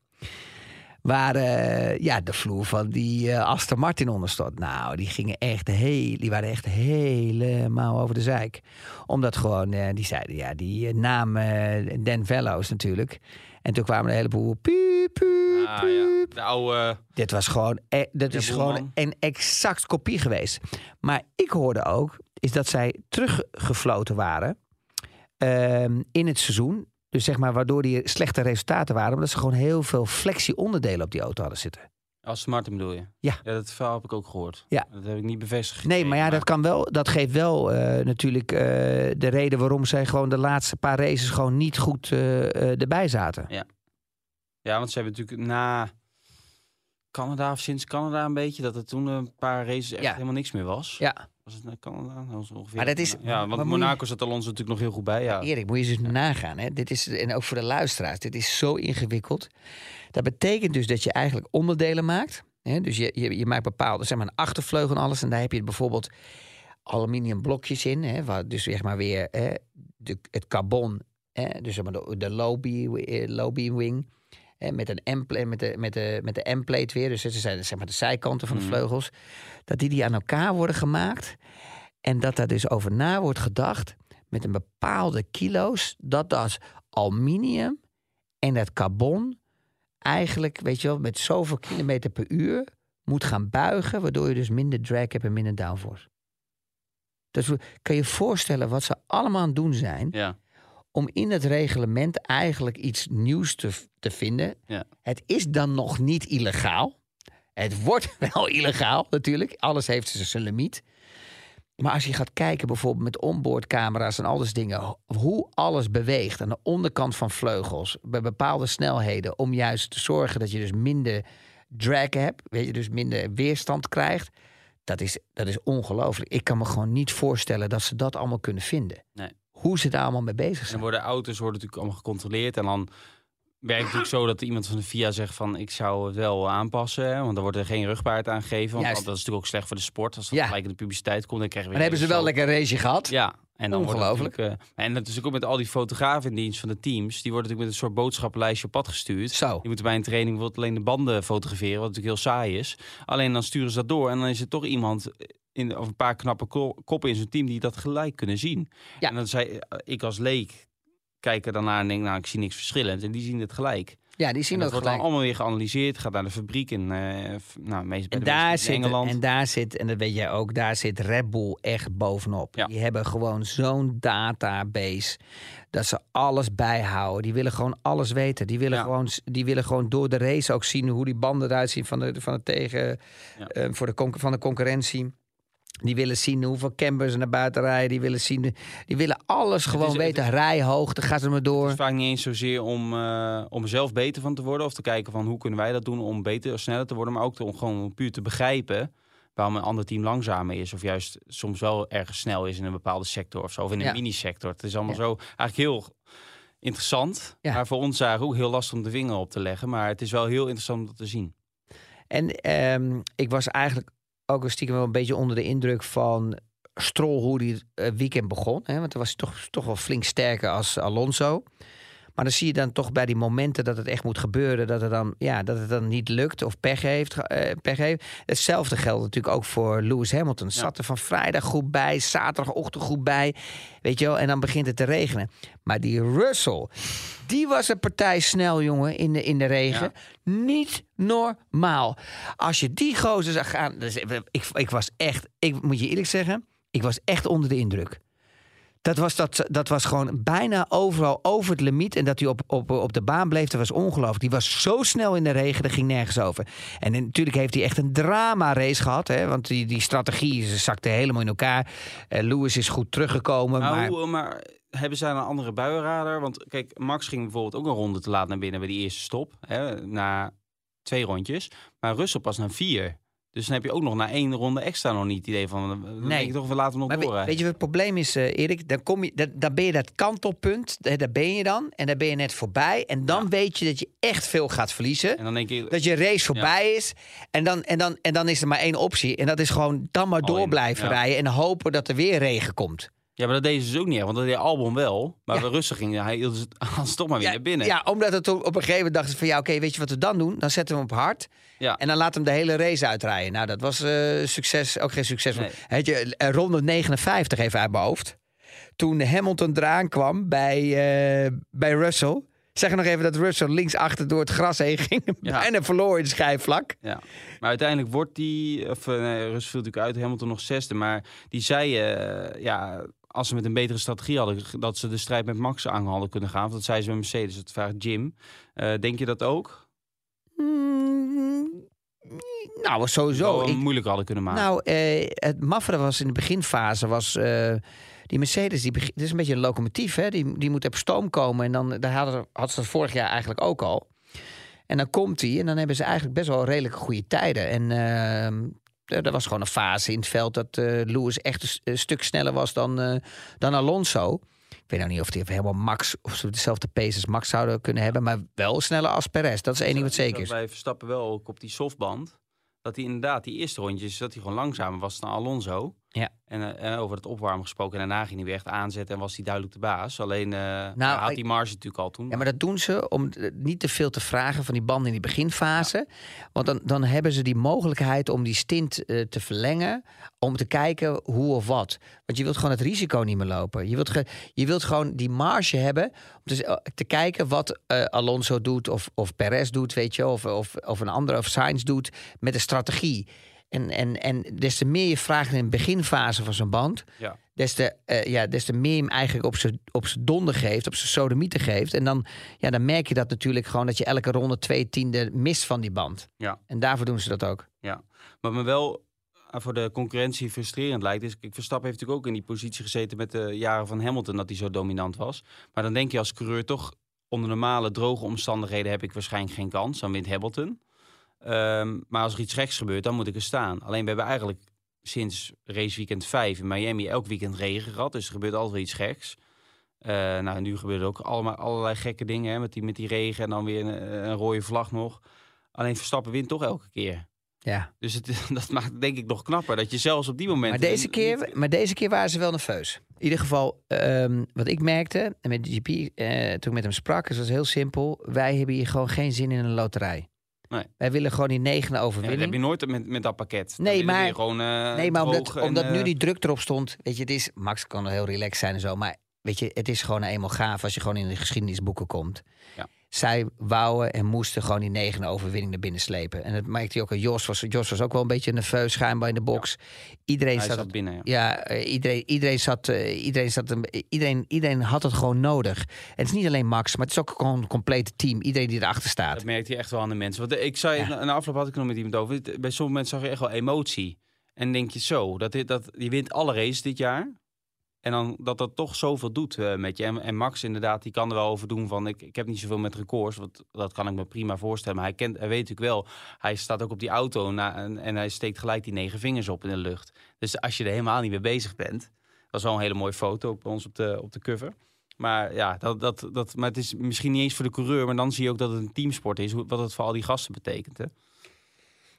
Waar eh, ja, de vloer van die eh Aston Martin onder stond. Nou, die gingen echt heel, die waren echt helemaal over de zeik. Omdat gewoon, eh, die zeiden, ja, die naam Dan Vellows natuurlijk. En toen kwamen een heleboel piep, piep, Ah, ja. piep. De oude... Dit was gewoon, e- dit Ja, is Boelman. gewoon een exact kopie geweest. Maar ik hoorde ook, is dat zij teruggefloten waren ehm, in het seizoen. Dus zeg maar, waardoor die slechte resultaten waren. Omdat ze gewoon heel veel flexie-onderdelen op die auto hadden zitten. Aston Martin bedoel je? Ja. Ja, dat verhaal heb ik ook gehoord. Ja. Dat heb ik niet bevestigd. Nee, maar ja, dat, kan wel, dat geeft wel eh, natuurlijk eh, de reden waarom zij gewoon de laatste paar races gewoon niet goed eh, erbij zaten. Ja, want ze hebben natuurlijk na Canada of sinds Canada een beetje... dat er toen een paar races echt Ja. helemaal niks meer was. Ja. Was het naar Canada? Dat was ongeveer Maar dat is- Ja, want moet je- Monaco zat Alonso natuurlijk nog heel goed bij. Ja. Erik, moet je dus nagaan. Hè? Dit is, en ook voor de luisteraars, dit is zo ingewikkeld. Dat betekent dus dat je eigenlijk onderdelen maakt. Hè? Dus je, je, je maakt bepaalde, zeg maar een achtervleugel en alles. En daar heb je bijvoorbeeld aluminium blokjes in. Hè? Waar dus zeg maar weer hè, de, het carbon, hè? dus zeg maar de, de low, beam, eh, low beam wing. Met, een M-plate, met, de, met, de, met de M-plate weer. Dus dat zijn zeg maar de zijkanten van de Mhm. vleugels. Dat die, die aan elkaar worden gemaakt. En dat daar dus over na wordt gedacht met een bepaalde kilo's, dat dat aluminium en dat carbon eigenlijk, weet je wel, met zoveel kilometer per uur moet gaan buigen, waardoor je dus minder drag hebt en minder downforce. Dus kan je je voorstellen wat ze allemaal aan het doen zijn Ja. Om in het reglement eigenlijk iets nieuws te, te vinden. Ja. Het is dan nog niet illegaal. Het wordt <laughs> wel illegaal natuurlijk. Alles heeft zijn limiet. Maar als je gaat kijken bijvoorbeeld met onboardcamera's en al dingen, ho- hoe alles beweegt aan de onderkant van vleugels bij bepaalde snelheden, om juist te zorgen dat je dus minder drag hebt, weet je, dus minder weerstand krijgt. Dat is, dat is ongelooflijk. Ik kan me gewoon niet voorstellen dat ze dat allemaal kunnen vinden. Nee. Hoe ze daar allemaal mee bezig En zijn. worden auto's worden natuurlijk allemaal gecontroleerd. En dan werkt het natuurlijk zo dat iemand van de FIA zegt van... ik zou het wel aanpassen, hè, want dan wordt er geen rugbaard aangegeven. Want Juist. dat is natuurlijk ook slecht voor de sport. Als dat Ja. gelijk in de publiciteit komt, dan krijgen we... Maar dan hebben ze wel lekker een raceje gehad. Ja, en dan wordt het Ongelooflijk. eh, en dat is ook met al die fotografen in dienst van de teams. Die worden natuurlijk met een soort boodschappenlijstje op pad gestuurd. Zo. Die moeten bij een training bijvoorbeeld alleen de banden fotograferen, wat natuurlijk heel saai is. Alleen dan sturen ze dat door en dan is er toch iemand in, of een paar knappe ko- koppen in zo'n team die dat gelijk kunnen zien. Ja. En dan zei eh, ik als leek kijk er daarna en denk, nou, ik zie niks verschillend. En die zien het gelijk. Ja, die zien en dat ook wordt gelijk. allemaal weer geanalyseerd, gaat naar de fabriek in, eh, nou, meestal En daar, in zit, Engeland. en daar zit, en dat weet jij ook, daar zit Red Bull echt bovenop. Ja. Die hebben gewoon zo'n database dat ze alles bijhouden. Die willen gewoon alles weten. Die willen, Ja. gewoon, die willen gewoon door de race ook zien hoe die banden eruit zien van de, van de tegen, Ja. eh, voor de, van de concurrentie. Die willen zien hoeveel campers er naar buiten rijden. Die willen, zien, die willen alles gewoon is- het weten. Rijhoogte, ga ze maar door. Het is vaak niet eens zozeer om, eh, om zelf beter van te worden. Of te kijken van hoe kunnen wij dat doen om beter of sneller te worden. Maar ook te- om gewoon puur te begrijpen waarom een ander team langzamer is. Of juist soms wel ergens snel is in een bepaalde sector of zo. Of in een Ja. mini-sector. Het is allemaal Ja. zo eigenlijk heel interessant. Ja. Maar voor ons eigenlijk ook heel lastig om de vinger op te leggen. Maar het is wel heel interessant om dat te zien. En ehm, ik was eigenlijk ook stiekem wel een beetje onder de indruk van Stroll hoe die het weekend begon. Hè? Want hij was toch, toch wel flink sterker als Alonso. Maar dan zie je dan toch bij die momenten dat het echt moet gebeuren, dat het dan, ja, dat het dan niet lukt of pech heeft. eh, pech heeft. Hetzelfde geldt natuurlijk ook voor Lewis Hamilton. Zat er van vrijdag goed bij, zaterdagochtend goed bij. Weet je wel, en dan begint het te regenen. Maar die Russell, die was een partij snel, jongen, in de, in de regen. Niet normaal. Als je die gozer zag gaan. Dus ik, ik was echt, ik moet je eerlijk zeggen, ik was echt onder de indruk. Dat was, dat, dat was gewoon bijna overal over het limiet. En dat hij op, op, op de baan bleef, dat was ongelooflijk. Die was zo snel in de regen, dat ging nergens over. En natuurlijk heeft hij echt een drama-race gehad. Hè, want die, die strategie ze zakte helemaal in elkaar. Eh, Lewis is goed teruggekomen. Nou, maar... hoe- maar hebben zij een andere buienradar? Want kijk, Max ging bijvoorbeeld ook een ronde te laat naar binnen bij die eerste stop. Hè, na twee rondjes. Maar Russell pas na vier. Dus dan heb je ook nog na één ronde extra nog niet het idee van... Dan Nee. ik toch, we laten hem nog Maar weet, doorrijden. weet je wat het probleem is, eh, Erik? Dan, kom je, dan, dan ben je dat kantelpunt, daar ben je dan. En daar ben je net voorbij. En dan weet je dat je echt veel gaat verliezen. En dan denk ik... Dat je race voorbij is. En dan, en, dan, en dan is er maar één optie. En dat is gewoon dan maar door blijven rijden. En hopen dat er weer regen komt. Ja, maar dat deden ze dus ook niet echt. Want dat deed Albon wel. Maar Ja. bij Russen ging hij hield het <laughs> toch maar weer naar binnen. ja, omdat het op een gegeven moment dachten ze van... ja, oké, weet je wat we dan doen? Dan zetten we hem op hard. Ja. En dan laat hem de hele race uitrijden. Nou, dat was eh, succes, ook geen succes. Nee. Weet je, eh, ronde 59 even uit mijn hoofd. Toen Hamilton eraan kwam bij, eh, bij Russell. Zeg nog even dat Russell linksachter door het gras heen ging. Ja. Bijna verloor in de schijfvlak. Ja, maar uiteindelijk wordt die, of nee, Rus viel natuurlijk uit, Hamilton nog zesde. Maar die zei, uh, ja, als ze met een betere strategie hadden, dat ze de strijd met Max aan hadden kunnen gaan. Of dat zei ze met Mercedes, dat vraagt Jim. Uh, denk je dat ook? Mm, nou, sowieso. Ik, moeilijk hadden kunnen maken. Nou, uh, het maffere was in de beginfase, was uh, die Mercedes, die dit is een beetje een locomotief, hè? Die, die moet op stoom komen. En dan daar hadden, had ze dat vorig jaar eigenlijk ook al. En dan komt hij en dan hebben ze eigenlijk best wel redelijk goede tijden. En uh, er, er was gewoon een fase in het veld dat eh, Lewis echt een, stuk sneller was dan, eh, dan Alonso. Ik weet nou niet of hij helemaal Max of ze dezelfde pace als Max zouden kunnen hebben, maar wel sneller als Perez. Dat is één ding wat zeker is. Wij Verstappen wel ook op die softband. Dat hij inderdaad, die eerste rondjes, dat hij gewoon langzamer was dan Alonso. Ja. En, eh, en over het opwarmen gesproken. En daarna ging hij weer echt aanzetten en was hij duidelijk de baas. Alleen eh hij had die marge natuurlijk al toen. Ja, maar dat doen ze om eh, niet te veel te vragen van die banden in die beginfase. Want dan, dan hebben ze die mogelijkheid om die stint eh, te verlengen. Om te kijken hoe of wat. Want je wilt gewoon het risico niet meer lopen. Je wilt, ge- je wilt gewoon die marge hebben. Om te, eh, kijken wat eh, Alonso doet of, of Perez doet, weet je. Of, of, of een andere, of Sainz doet met een strategie. En, en, en des te meer je vraagt in de beginfase van zo'n band Ja. des te, eh, ja, des te meer je hem eigenlijk op zijn op donder geeft, op zijn sodomieten geeft. En dan, ja, dan merk je dat natuurlijk gewoon dat je elke ronde twee tiende mist van die band. Ja. En daarvoor doen ze dat ook. Ja, wat me wel eh, voor de concurrentie frustrerend lijkt, is kijk, Verstappen heeft natuurlijk ook in die positie gezeten met de jaren van Hamilton dat hij zo dominant was. Maar dan denk je als coureur toch onder normale droge omstandigheden heb ik waarschijnlijk geen kans. Dan wint Hamilton. Ehm, maar als er iets geks gebeurt, dan moet ik er staan. Alleen we hebben eigenlijk sinds raceweekend 5 in Miami elk weekend regen gehad. Dus er gebeurt altijd iets geks. Eh, nou, nu gebeuren er ook allemaal, allerlei gekke dingen hè, met, die, met die regen en dan weer een, een rode vlag nog. Alleen Verstappen wint toch elke keer. Ja. Dus het, <laughs> dat maakt het denk ik nog knapper. Dat je zelfs op die momenten... Maar deze, keer, maar deze keer waren ze wel nerveus. In ieder geval, ehm, wat ik merkte met GP, eh, toen ik met hem sprak, is was heel simpel. Wij hebben hier gewoon geen zin in een loterij. Nee. Wij willen gewoon die negende Ja, dat heb je nooit met, met dat pakket. Dan Nee, maar- gewoon, eh, Nee, maar omdat, droog en, omdat nu eh, die druk erop stond. Weet je, het is, Max kan heel relaxed zijn en zo. Maar weet je, het is gewoon eenmaal gaaf als je gewoon in de geschiedenisboeken komt. Ja. Zij wouden en moesten gewoon die negende overwinning naar binnen slepen. En dat maakte hij ook Jos. Was, Jos was ook wel een beetje nerveus schijnbaar in de box. Iedereen zat, zat binnen, ja. ja, eh, iedereen, iedereen, zat, eh, iedereen, zat iedereen, iedereen had het gewoon nodig. En het is niet alleen Max, maar het is ook gewoon een complete team. Iedereen die erachter staat. Dat merkte je echt wel aan de mensen. Want ik zei, Ja. na na afloop had ik nog met iemand over. Bij sommige mensen zag je echt wel emotie. En denk je zo, dat, dit- dat, je wint alle races dit jaar. En dan dat dat toch zoveel doet eh, met je. En, en Max inderdaad, die kan er wel over doen van... Ik, ik heb niet zoveel met records, want dat kan ik me prima voorstellen. Maar hij, kent, hij weet natuurlijk wel, hij staat ook op die auto... Na, en, en hij steekt gelijk die negen vingers op in de lucht. Dus als je er helemaal niet mee bezig bent... Was wel een hele mooie foto bij ons op de, op de cover. Maar ja, dat, dat, dat, maar het is misschien niet eens voor de coureur... maar dan zie je ook dat het een teamsport is... wat het voor al die gasten betekent, hè?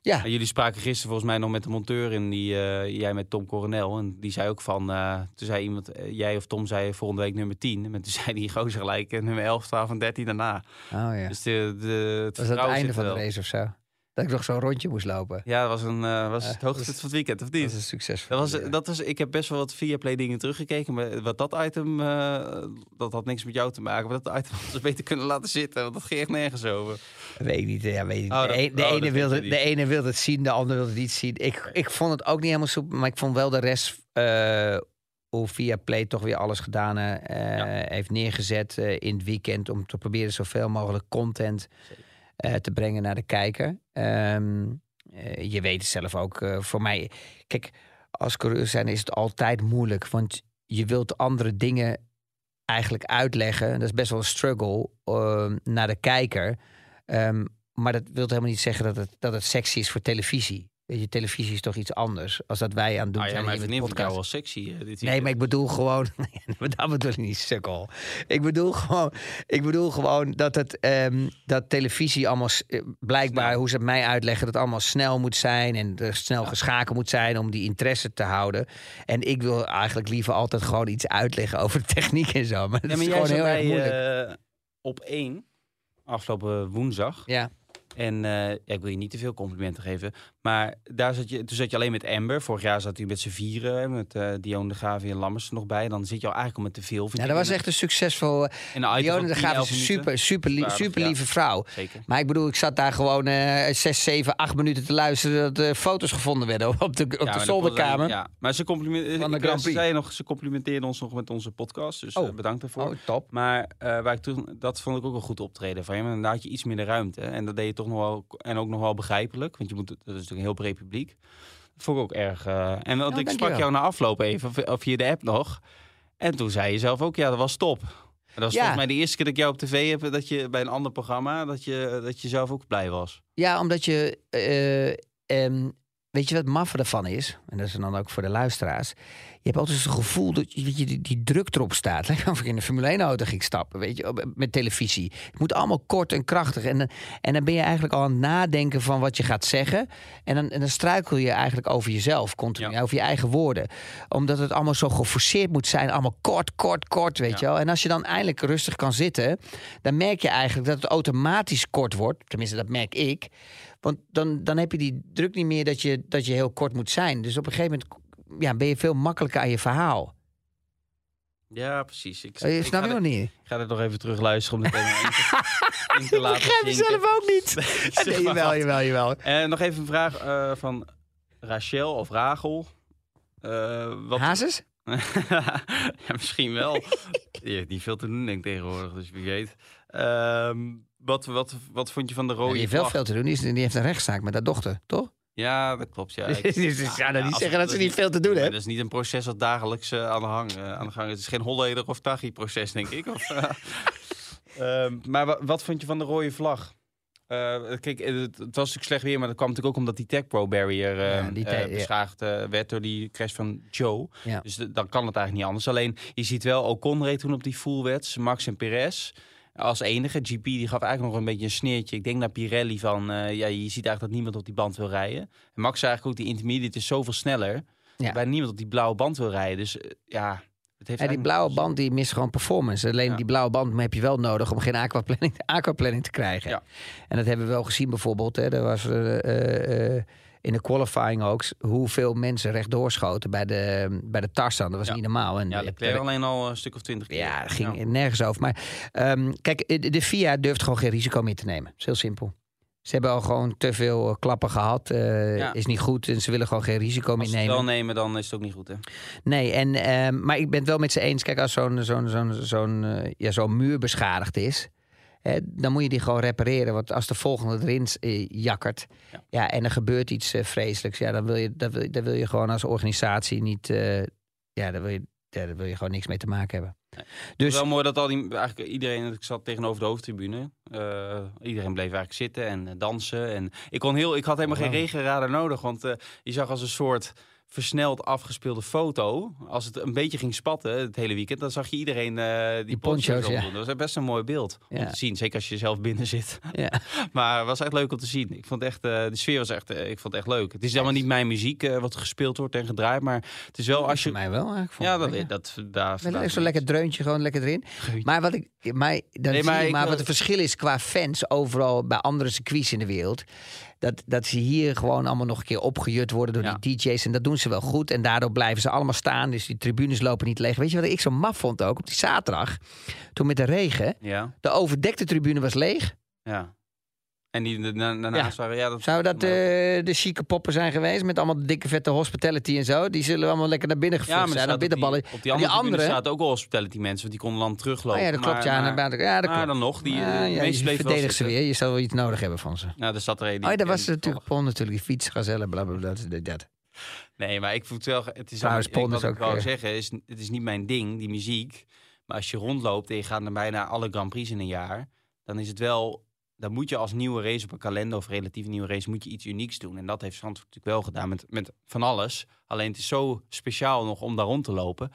Ja, En jullie spraken gisteren volgens mij nog met de monteur in die eh, jij met Tom Coronel. En die zei ook van, eh, toen zei iemand, eh, jij of Tom zei volgende week nummer 10. En toen <laughs> zei die gozer gelijk eh, nummer 11, 12 en 13 daarna. oh ja. Dus de, de, het was dat het einde van de race of zo? Dat ik nog zo'n rondje moest lopen. Ja, dat was, een, eh, was Ja, het hoogtepunt dat van het weekend, of Dat niet? is een succes. Dat was, dat was, ik heb best wel wat Viaplay dingen teruggekeken. Maar wat dat item, eh, dat had niks met jou te maken. Maar dat item hadden ze beter kunnen laten zitten. Want dat ging echt nergens over. Weet ik niet. Ja, weet ik niet. Oh, de dat- een- de, oh, dat ene wilde, de ene wilde het zien, de ander wilde het niet zien. Ik, ik vond het ook niet helemaal soepel, maar ik vond wel de rest... eh hoe via Play toch weer alles gedaan eh, Ja. heeft neergezet eh, in het weekend... om te proberen zoveel mogelijk content eh, te brengen naar de kijker. Ehm, eh, je weet het zelf ook. eh, voor mij, kijk, als coureur zijn is het altijd moeilijk. Want je wilt andere dingen eigenlijk uitleggen. Dat is best wel een struggle eh, naar de kijker. Ehm, maar dat wil helemaal niet zeggen dat het, dat het sexy is voor televisie. Weet je, televisie is toch iets anders. Als dat wij aan het doen Ah, ja, zijn met vriendin vond jou podcast. wel sexy. dit Nee, maar ik bedoel gewoon. <laughs> maar dat bedoel ik niet, sukkel. Ik bedoel gewoon, ik bedoel gewoon dat, het, ehm, dat televisie allemaal. eh, blijkbaar, Snel. hoe ze het mij uitleggen, dat het allemaal snel moet zijn. En er snel geschakeld moet zijn om die interesse te houden. En ik wil eigenlijk liever altijd gewoon iets uitleggen over de techniek en zo. Maar dat Ja, maar is gewoon heel erg moeilijk. eh, op één, afgelopen woensdag. ja. En eh, ik wil je niet te veel complimenten geven. Maar daar zat je, toen zat je alleen met Amber. Vorig jaar zat u met z'n vieren. Met eh Dion de Graaf en Lammers er nog bij. Dan zit je al eigenlijk al met te veel. Ja, dat was echt een succesvol. Dionne van de 10, Graaf 11 is een super, super, super lieve vrouw. Zeker. Maar ik bedoel, ik zat daar gewoon eh 6, 7, 8 minuten te luisteren dat er foto's gevonden werden op de, op Ja, de zolderkamer. Ja, maar ze, compliment, zei nog, ze complimenteerden ons nog met onze podcast. Dus Oh. eh, bedankt daarvoor. Oh, top. Maar eh, waar ik toen, dat vond ik ook een goed optreden van je. Maar dan had je iets meer de ruimte. En dat deed je toch nog wel. En ook nog wel begrijpelijk. Want je moet, dat is natuurlijk een heel breed publiek. Dat vond ik ook erg. eh, en want Ja, ik sprak jou na afloop even, of, via de app nog. En toen zei je zelf ook, ja, dat was top. En dat was Ja. volgens mij de eerste keer dat ik jou op tv heb, dat je bij een ander programma, dat je, dat je zelf ook blij was. Ja, omdat je. eh, ehm, weet je wat maffe ervan is? En dat is dan ook voor de luisteraars. Je hebt altijd het gevoel dat je, je, die, die druk erop staat. Lekker <laughs> of ik in een Formule 1 auto ging stappen, weet je, met televisie. Het moet allemaal kort en krachtig. En, dan- en dan ben je eigenlijk al aan het nadenken van wat je gaat zeggen. En dan, en dan struikel je eigenlijk over jezelf, continu, Ja. over je eigen woorden. Omdat het allemaal zo geforceerd moet zijn. Allemaal kort, kort, kort, weet je wel. En als je dan eindelijk rustig kan zitten, dan merk je eigenlijk dat het automatisch kort wordt. Tenminste, dat merk ik. Want dan, dan heb je die druk niet meer dat je, dat je heel kort moet zijn. Dus op een gegeven moment ja, ben je veel makkelijker aan je verhaal. Ja, precies. Ik, Eh, ik snap je nog niet? Ik ga dit nog even terug luisteren om dit helemaal in te, <laughs> in te laten zinken. ook niet. <laughs> nee, jawel, jawel, jawel. En nog even een vraag eh, van Rachel of Rachel. Eh, wat... Hazes? <laughs> ja, misschien wel. Die heeft niet veel te doen, denk ik tegenwoordig, dus wie weet. Ehm, wat, wat, wat vond je van de Ja, rode die heeft wel veel te doen. Die heeft een rechtszaak met haar dochter, toch? Ja, dat klopt. Ja, <laughs> Dus ik ga nou niet zeggen dat ze niet veel te doen heeft. Dat is niet een proces dat dagelijks eh, aan, de hang, eh, aan de gang is. Het is geen Holleder of Taghi-proces, denk ik. Of, eh, <laughs> ehm, maar wa- wat vond je van de rode vlag? Kijk, het, het was natuurlijk slecht weer, maar dat kwam natuurlijk ook omdat die Tech Pro barrier Ja, die te- ja. beschadigd werd door die crash van Joe. Ja. Dus de- dan kan het eigenlijk niet anders. Alleen, je ziet wel, Ocon reed toen op die fullwets, Max en Perez als enige. GP die gaf eigenlijk nog een beetje een sneertje. Ik denk naar Pirelli van, eh, ja, je ziet eigenlijk dat niemand op die band wil rijden. En Max zei eigenlijk ook, die intermediate is zoveel sneller. Ja. Bij niemand op die blauwe band wil rijden. Dus eh, ja, het heeft Ja, die blauwe band die mist gewoon performance. Alleen Ja. die blauwe band heb je wel nodig om geen aquaplanning, <laughs> aquaplanning te krijgen. Ja. En dat hebben we wel gezien bijvoorbeeld. Hè. Er was eh, in de qualifying ook hoeveel mensen rechtdoor schoten bij de, bij de Tarzan. Dat was Ja. niet normaal. En Ja, de- Leclerc alleen al een stuk of twintig keer. Ja, dat ging Ja. nergens over. Maar ehm, kijk, de, de FIA durft gewoon geen risico meer te nemen. Dat is heel simpel. Ze hebben al gewoon te veel eh, klappen gehad. eh, Ja. Is niet goed. En ze willen gewoon geen risico meer Als ze het nemen. wel nemen, dan is het ook niet goed, hè? Nee, en, ehm, maar ik ben het wel met ze eens. Kijk, als zo'n zo'n zo'n zo'n eh, ja, zo'n muur beschadigd is... Hè, dan moet je die gewoon repareren. Want als de volgende erin eh, jakkert... Ja. Ja. en er gebeurt iets eh, vreselijks... Ja, dan wil je, dan wil, dan wil je gewoon als organisatie niet... eh, ja, dan wil, je, ja, dan wil je gewoon niks mee te maken hebben. Dus... Dus Wel mooi dat al die, eigenlijk iedereen, ik zat tegenover de hoofdtribune. eh, iedereen bleef eigenlijk zitten en eh, dansen. En ik, kon heel, ik had helemaal geen Wow. regenradar nodig, want eh, je zag als een soort versneld afgespeelde foto. Als het een beetje ging spatten het hele weekend, dan zag je iedereen eh, die, Die poncho's ja. Dat was best een mooi beeld om Ja. te zien. Zeker als je zelf binnen zit. ja. <laughs> Maar het was echt leuk om te zien. Ik vond echt, eh, de sfeer was echt, eh, ik vond het echt leuk. Het is helemaal niet mijn muziek wat gespeeld wordt en gedraaid, maar het is wel als je... mij wel eigenlijk. Ja, dat, dat, daar... Wel even zo'n lekker dreuntje gewoon lekker erin. Maar wat ik, maar, dan Nee, zie maar je ik maar wat het verschil is qua fans overal bij andere circuits in de wereld. Dat, dat ze hier gewoon allemaal nog een keer opgejut worden door Ja. die DJ's. En dat doen ze wel goed. En daardoor blijven ze allemaal staan. Dus die tribunes lopen niet leeg. Weet je wat ik zo maf vond ook? Op die zaterdag, toen met de regen, Ja, de overdekte tribune was leeg. ja. En die de- na- daarnaast waren... Ja, dat, Zou dat eh, de chique poppen zijn geweest? Met allemaal de dikke vette hospitality en zo. Die zullen allemaal lekker naar binnen Ja, geflutst maar zijn. op die, op die andere, die andere- staat ook al hospitality mensen, want die konden dan teruglopen. Oh ja, dat klopt. Maar- ja, maar, ja, dat klopt. dan nog, die Ah, eh, ja, meeste je verdedigt ze weer. Je zal wel iets nodig hebben van ze. Nou, er zat er een. Oh, ja, dat ik was natuurlijk Pon natuurlijk. Die fiets, gazelle, bla bla bla. Dat. Nee, maar ik voel het wel. Het is Trouwens, Pon is wat ik ook, eh, zeggen is, het is niet mijn ding, die muziek. Maar als je rondloopt en je gaat naar bijna alle Grand Prix in een jaar, dan is het wel. Dan moet je als nieuwe race op een kalender of relatief nieuwe race moet je iets unieks doen. En dat heeft Zandvoort natuurlijk wel gedaan met, met van alles. Alleen het is zo speciaal nog om daar rond te lopen.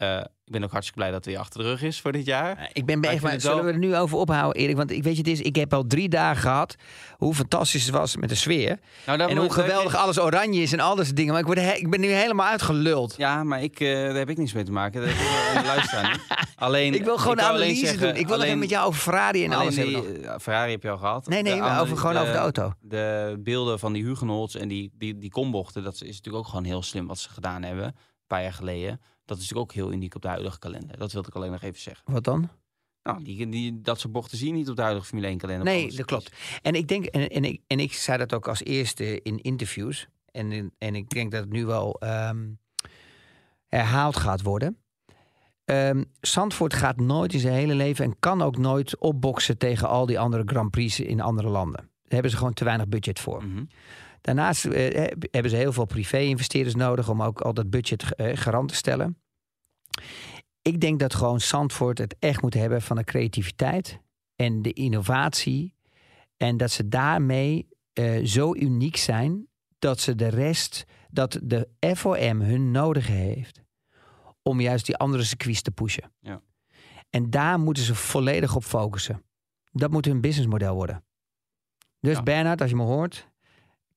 Eh, ik ben ook hartstikke blij dat hij achter de rug is voor dit jaar. Ik ben Maar echt ik maar Zullen wel- we er nu over ophouden, Erik? Want ik weet je, het is, ik heb al drie dagen gehad hoe fantastisch het was met de sfeer. Nou, En hoe geweldig alles oranje is en al dat soort dingen. Maar ik, word he- ik ben nu helemaal uitgeluld. Ja, maar ik, eh, daar heb ik niks mee te maken. Dat ik luisteraar niet. <laughs> Alleen, Ik wil gewoon alleen analyse zeggen, doen. Ik wil alleen- even met jou over Ferrari en alles die, hebben nog. eh, Ferrari heb je al gehad. Nee, nee, maar over, gewoon over de auto. De beelden van die Hugenholts en die, die, die kombochten, dat is natuurlijk ook gewoon heel slim wat ze gedaan hebben. Een paar jaar geleden. Dat is natuurlijk ook heel uniek op de huidige kalender. Dat wilde ik alleen nog even zeggen. Wat dan? Nou, die, die, dat soort bochten zie je niet op de huidige Formule 1 kalender. Nee, dat klopt. En ik denk, en, en, ik, en ik zei dat ook als eerste in interviews. En, en ik denk dat het nu wel ehm, herhaald gaat worden. Ehm Zandvoort gaat nooit in zijn hele leven en kan ook nooit opboksen tegen al die andere Grand Prix in andere landen. Daar hebben ze gewoon te weinig budget voor. Mhm. Daarnaast eh, heb- hebben ze heel veel privé-investeerders nodig om ook al dat budget eh, garant te stellen. Ik denk dat gewoon Zandvoort het echt moet hebben van de creativiteit en de innovatie. En dat ze daarmee eh, zo uniek zijn dat ze de rest, dat de FOM hun nodig heeft om juist die andere circuits te pushen. Ja. En daar moeten ze volledig op focussen. Dat moet hun businessmodel worden. Dus Ja. Bernhard, als je me hoort,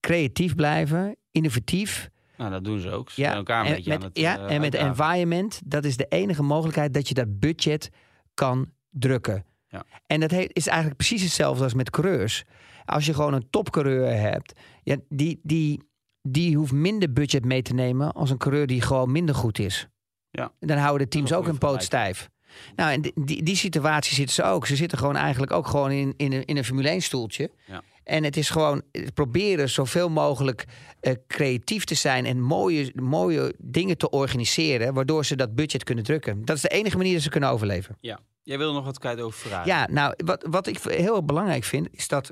creatief blijven, innovatief. Nou, dat doen ze ook. Ze zijn elkaar een en beetje met, aan het ja, eh, en met environment, dat is de enige mogelijkheid dat je dat budget kan drukken. Ja. En dat is eigenlijk precies hetzelfde als met coureurs. Als je gewoon een topcoureur hebt, ja, die, die, die hoeft minder budget mee te nemen als een coureur die gewoon minder goed is. Ja. En dan houden de teams ook een poot stijf. Nou, en die, die, die situatie zitten ze ook. Ze zitten gewoon eigenlijk ook gewoon in, in, een, in een Formule 1 stoeltje. Ja. En het is gewoon eh, proberen zoveel mogelijk eh, creatief te zijn en mooie, mooie dingen te organiseren, waardoor ze dat budget kunnen drukken. Dat is de enige manier dat ze kunnen overleven. Ja. Jij wilde nog wat kwijt over Ferrari. Ja, nou, wat, wat ik heel belangrijk vind, is dat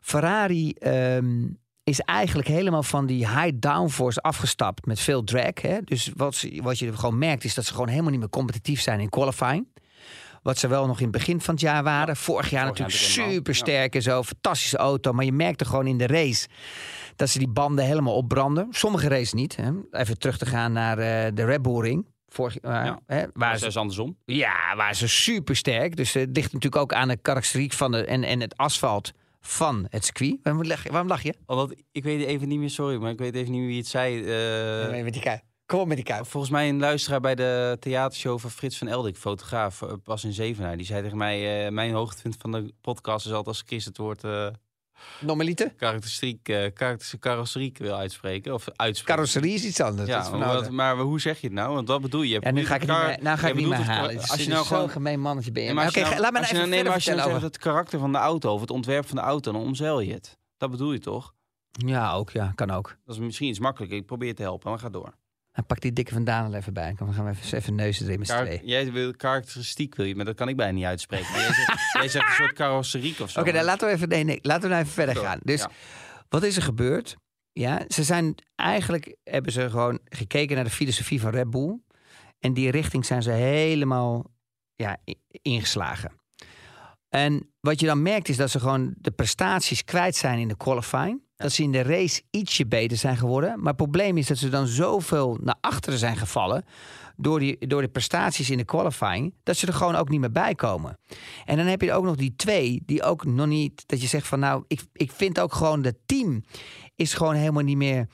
Ferrari ehm, is eigenlijk helemaal van die high downforce afgestapt met veel drag. Hè? Dus wat, ze- wat je gewoon merkt, is dat ze gewoon helemaal niet meer competitief zijn in qualifying. Wat ze wel nog in het begin van het jaar waren. Vorig jaar vorig jaar natuurlijk natuurlijk super sterk en zo. Fantastische auto. Maar je merkte gewoon in de race dat ze die banden helemaal opbranden. Sommige races niet. Hè? Even terug te gaan naar eh, de Red Bull Ring. Vorig jaar. Ja. Hè? Waar ze andersom. ja, waren ze super sterk. Dus eh, het ligt natuurlijk ook aan de karakteriek van de, en, en het asfalt van het circuit. Waarom lach, waarom lach je? Omdat, ik weet even niet meer, sorry, maar ik weet even niet meer wie het zei. eh, met die. Kom op met die kuip. Volgens mij een luisteraar bij de theatershow van Frits van Eldik, fotograaf, eh, pas in Zevenaar. Die zei tegen mij, eh, mijn hoogtepunt van de podcast is altijd als Chris het woord eh Normaliter? karakteristiek, eh karakterische carrosseriek wil uitspreken. Of uitspreken. Carrosserie is iets anders. Ja, maar, ouder. wat- maar hoe zeg je het nou? Want wat bedoel je? Je ja, nu ga ik het niet nou ga ik niet meer halen. Als je nou zo'n gewoon... gemeen mannetje ben je. Nee, maar als je Oké, nou- laat me nou even nou- nee, maar als je nou zegt het karakter van de auto of het ontwerp van de auto, dan omzeil je het. Dat bedoel je toch? Ja, ook. Ja, kan ook. Dat is misschien iets makkelijker. Ik probeer te helpen, maar ga door. Pak die dikke van Daan er even bij. Dan gaan we even, even neuzen erin met Kar- tweeën. jij wil karakteristiek, wil je, maar dat kan ik bijna niet uitspreken. Jij, zegt, <laughs> jij zegt een soort carrosseriek of zo. Oké, dan laten we even, nee, nee, laten we nou even verder gaan. Dus ja. wat is er gebeurd? Ja, ze zijn eigenlijk hebben ze gewoon gekeken naar de filosofie van Red Bull. En die richting zijn ze helemaal ja, ingeslagen. En wat je dan merkt is dat ze gewoon de prestaties kwijt zijn in de qualifying. Dat ze in de race ietsje beter zijn geworden. Maar het probleem is dat ze dan zoveel naar achteren zijn gevallen. Door die, door de prestaties in de qualifying. Dat ze er gewoon ook niet meer bij komen. En dan heb je ook nog die twee. Die ook nog niet. Dat je zegt van nou. Ik, ik vind ook gewoon dat team. Is gewoon helemaal niet meer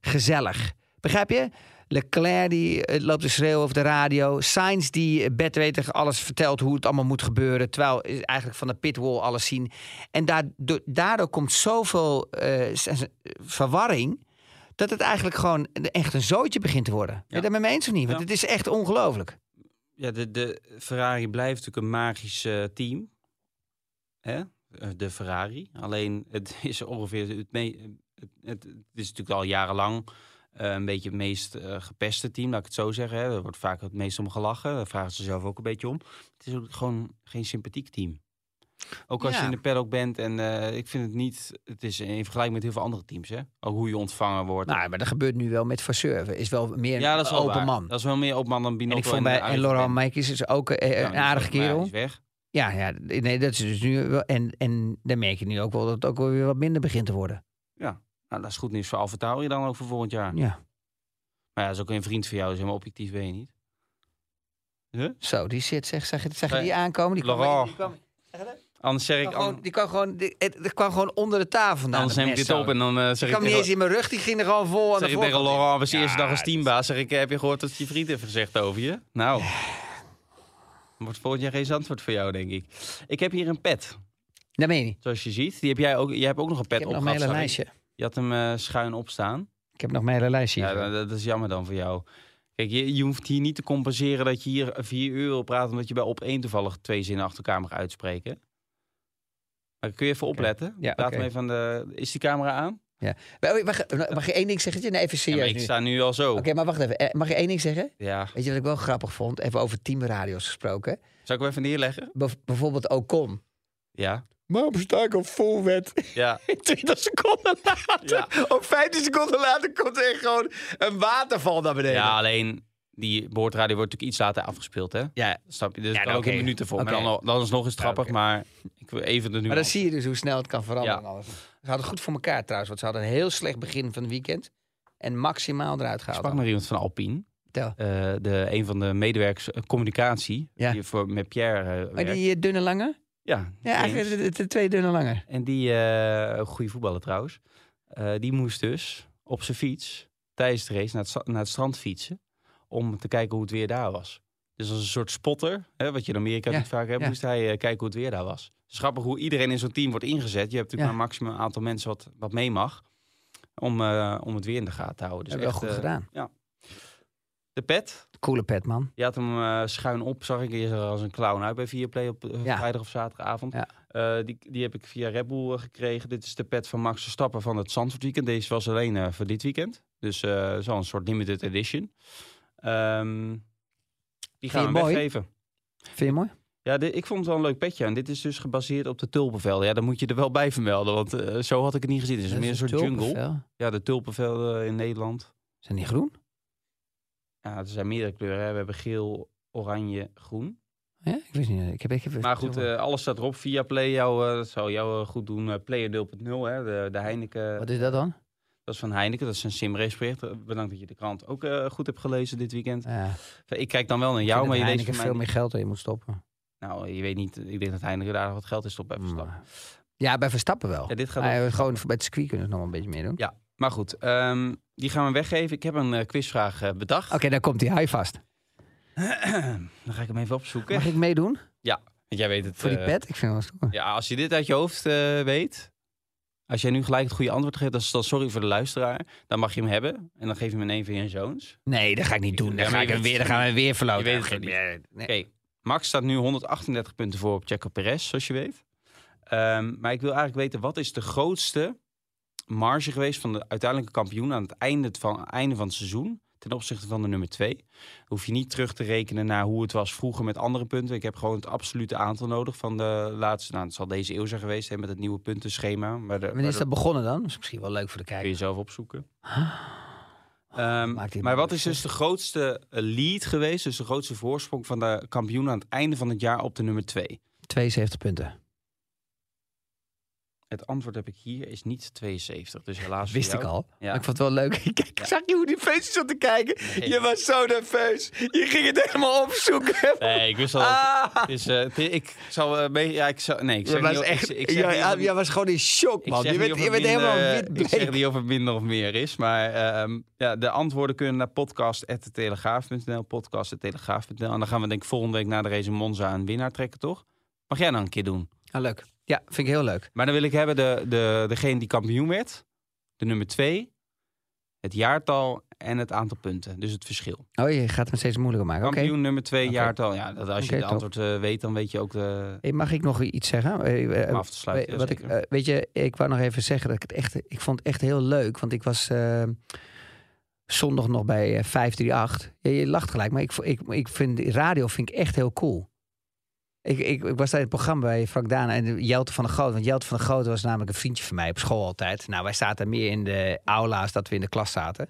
gezellig. Begrijp je? Leclerc die eh, loopt te schreeuwen over de radio. Sainz die eh, bedwetig alles vertelt hoe het allemaal moet gebeuren. Terwijl is eigenlijk van de pitwall alles zien. En daardoor, daardoor komt zoveel eh, verwarring. Dat het eigenlijk gewoon echt een zootje begint te worden. Ben je Ja. dat met me eens of niet? Want Ja. het is echt ongelooflijk. Ja, de, de Ferrari blijft natuurlijk een magisch eh, team. Hè? Eh, De Ferrari. Alleen het is ongeveer het, het, het is natuurlijk al jarenlang eh, een beetje het meest eh, gepeste team, laat ik het zo zeggen. Hè. Er wordt vaak het meest om gelachen. Daar vragen ze zelf ook een beetje om. Het is ook gewoon geen sympathiek team. Ook als Ja. je in de paddock bent en eh, ik vind het niet, het is in vergelijking met heel veel andere teams, hè? Ook hoe je ontvangen wordt. Nou, maar dat gebeurt nu wel met Vasseur. Is wel meer ja, dat is open waar. man. Dat is wel meer open man dan En Binotto. ik vond bij en Laurent Meikers is ook Ja, een aardige ja, kerel. is weg. Ja, ja, nee, dat is dus nu wel. En, en dan merk je nu ook wel dat het ook weer wat minder begint te worden. Nou, dat is goed nieuws voor Alfa Tauri dan ook voor volgend jaar. Ja, Maar ja, dat is ook een vriend van jou, dus helemaal objectief ben je niet. Huh? zo, die zit, zeg, zeg, je- zeg je die aankomen? Die kwam, Laurent. die kwam, zeg je dat? Anders zeg ik, Die kwam gewoon, die kwam gewoon, die, het, kwam gewoon onder de tafel vandaan. anders neem ik dit zo. op en dan eh, zeg ik kwam niet eens in mijn rug, die ging er gewoon vol aan zeg de ik tegen. Laurent, was de Ja, eerste dag als teambaas, zeg ik, heb je gehoord wat je vriend heeft gezegd over je? Nou, wordt volgend jaar geen antwoord voor jou, denk ik. Ik heb hier een pet, Dat meen je niet. zoals je ziet. Die heb jij ook, jij hebt ook nog een pet Ik heb nog mijn hele ik. lijstje. Je had hem eh, schuin opstaan. Ik heb nog mijn hele lijstje Ja, hier. dat, dat is jammer dan voor jou. Kijk, je, je hoeft hier niet te compenseren dat je hier vier uur wil praten... omdat je bij op één toevallig twee zinnen achter elkaar mag uitspreken. Maar kun je even opletten? Ja, Laat oké. hem even aan de... Is die camera aan? Mag, mag, mag je één ding zeggen? Nee, even Ja, serieus ik sta nu al zo. Oké, maar wacht even. Eh, Mag je één ding zeggen? Ja. Weet je wat ik wel grappig vond? Even over teamradio's gesproken. Zal ik hem even neerleggen? Bijv- bijvoorbeeld Ocon. Ja. Waarom sta ik op vol wet? Ja. <laughs> 20 seconden later, Ja. of 15 seconden later, komt er gewoon een waterval naar beneden. ja, alleen die boordradio wordt natuurlijk iets later afgespeeld, hè? Ja, Snap je? Dus Ja, nou, ook een minuut ervoor. Oké. Maar dan, dan is het nog eens Ja, grappig, maar ik wil even er nu maar dan zie je dus hoe snel het kan veranderen. Ja. alles. Ze hadden het goed voor elkaar trouwens. Want ze hadden een heel slecht begin van het weekend. En maximaal eruit Ik gehaald. sprak naar iemand van Alpine. Eh, de, een van de medewerkers eh, communicatie. Ja. Die voor, met Pierre eh, Maar die dunne lange? Ja, Ja, eigenlijk de, de- de twee dunne lange. En die, eh goede voetballer trouwens. eh, die moest dus op zijn fiets tijdens de race naar het, naar het strand fietsen. Om te kijken hoe het weer daar was. Dus als een soort spotter, hè, wat je in Amerika Ja, niet vaak hebt, ja. moest hij eh, kijken hoe het weer daar was. Grappig hoe iedereen in zo'n team wordt ingezet. Je hebt natuurlijk Ja. maar een maximum aantal mensen wat, wat mee mag. Om, om het weer in de gaten te houden. Dus Heb je wel echt, goed gedaan. De pet, Coole pet, man. je had hem eh, schuin op, zag ik. Er als een clown uit bij Viaplay op eh, Ja. vrijdag of zaterdagavond. Ja. Eh, die, die heb ik via Red Bull gekregen. Dit is de pet van Max Verstappen van het Zandvoort weekend. Deze was alleen voor dit weekend. Dus zo'n soort limited edition. Ehm, die gaan je we mooi? weggeven. Vind je mooi? Ja, dit- ik vond het wel een leuk petje. En dit is dus gebaseerd op de tulpenvelden. Ja, dan moet je er wel bij vermelden. Want zo had ik het niet gezien. Het is meer een soort jungle. Ja, de tulpenvelden in Nederland. Zijn die groen? Ja, er zijn meerdere kleuren. Hè. We hebben geel, oranje, groen. Ja, ik weet niet. Ik heb, ik heb Maar goed, eh, alles staat erop. Via Play, jou, eh, dat zou jou eh, goed doen. Player 0.0, hè, de, de Heineken. Wat is dat dan? Dat is van Heineken, dat is een simrace project. Eh, Bedankt dat je de krant ook goed hebt gelezen dit weekend. Ja, Ik kijk dan wel naar jou, maar je Heineken veel mij meer geld in je moet stoppen. Nou, je weet niet. Ik denk dat Heineken daar wat geld is stop bij Verstappen. Ja, bij Verstappen wel. Ja, dit gaat op- eh, gewoon bij het circuit kunnen we nog een beetje meer doen. Ja, maar goed. ehm, die gaan we weggeven. Ik heb een eh, quizvraag eh, bedacht. Oké, dan komt hij. Hou je vast. dan ga ik hem even opzoeken. Mag ik meedoen Want jij weet het. voor die eh, pet? Ik vind het wel stoer. Ja, als je dit uit je hoofd weet. Als jij nu gelijk het goede antwoord geeft, dan is dan sorry voor de luisteraar. Dan mag je hem hebben. En dan geef je hem in één van je zoons. Nee, dat ga ik niet doen. Ja, Dan, ga ik hem weer, dan gaan we weer verloten. Je weet het niet. Nee. Max staat nu 138 punten voor op Checo Perez, zoals je weet. Ehm, maar ik wil eigenlijk weten, wat is de grootste marge geweest van de uiteindelijke kampioen aan het einde van, einde van het seizoen ten opzichte van de nummer 2? Hoef je niet terug te rekenen naar hoe het was vroeger met andere punten. Ik heb gewoon het absolute aantal nodig van de laatste. Nou, het zal deze eeuw zijn geweest hè, met het nieuwe puntenschema. Maar de, Wanneer is dat begonnen dan? Dat is misschien wel leuk voor de kun je kijker. zelf opzoeken. <gasps> Ehm, maar wat is dus de grootste eh, lead geweest, dus de grootste voorsprong van de kampioen aan het einde van het jaar op de nummer 2? 72 punten. Het antwoord heb ik hier, is niet 72. Dus helaas Wist ik al. Ja. Maar ik vond het wel leuk. <laughs> Ja. zag je hoe die feestjes zat te kijken? Nee. Je was zo nerveus. Je ging het helemaal opzoeken. <laughs> Nee, ik wist al. Ah. Eh, ik zal eh, mee. Ja, ik zal. Nee, ik zeg was niet. echt, ik, ik zeg ja, niet jij was gewoon in shock, ik man. Je bent, je bent helemaal Ik zeg niet of het minder of meer is. Maar ehm, ja, de antwoorden kunnen naar podcast.telegraaf.nl, podcast.telegraaf.nl. En dan gaan we denk ik volgende week na de race in Monza een winnaar trekken, toch? Mag jij dan een keer doen? Ah, leuk. Ja, vind ik heel leuk. Maar dan wil ik hebben de, de, degene die kampioen werd, de nummer twee, het jaartal en het aantal punten. Dus het verschil. Oh, je gaat het steeds moeilijker maken. Kampioen nummer twee, jaartal. Ja, dat als je top. antwoord eh, weet, dan weet je ook de, Hey, mag ik nog iets zeggen? Eh, eh, af te sluiten. Wat ik, weet je, ik wou nog even zeggen dat ik het echt, ik vond het echt heel leuk, want ik was zondag nog bij eh, 538. Ja, je lacht gelijk, maar ik, ik, ik vind radio vind ik echt heel cool. Ik, ik, ik was daar in het programma bij Frank Daan en Jelte van der Goot. Want Jelte van der Goot was namelijk een vriendje van mij op school altijd. Nou, wij zaten meer in de aula's dat we in de klas zaten.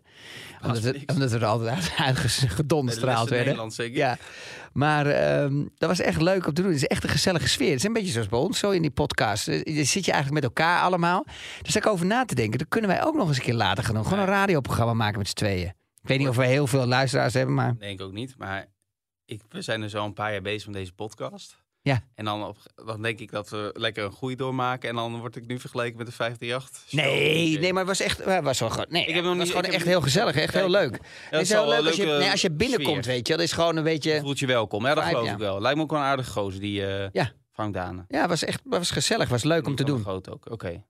Omdat, we, omdat we er altijd uitgedonderstraald werden. Nederland zeker. Ja, maar ehm, dat was echt leuk om te doen. Het is echt een gezellige sfeer. Het is een beetje zoals bij ons, zo in die podcast. Eh, Dan zit je eigenlijk met elkaar allemaal. Dus daar ik over na te denken. Dat kunnen wij ook nog eens een keer later gaan doen. Gewoon een radioprogramma maken met z'n tweeën. Ik weet niet of we heel veel luisteraars hebben, maar... Denk ook niet. Maar ik, we zijn dus al een paar jaar bezig met deze podcast. Ja. En dan, op, dan denk ik dat we lekker een groei doormaken. En dan word ik nu vergeleken met de 538. show. Nee, nee, maar het was echt, het was wel gewoon, nee, Ik heb nog het was niet- gewoon echt niet- heel gezellig, echt heel leuk. Ja, het is heel wel leuk als je, nee, als je binnenkomt, sfeer. weet je. Dat is gewoon een Je beetje, voelt je welkom. Ja, dat geloof ja. ik wel. Lijkt me ook wel een aardige gozer, die eh, Ja. Frank Dane. ja, het was echt, was gezellig, het was leuk om te doen. Groot ook, oké.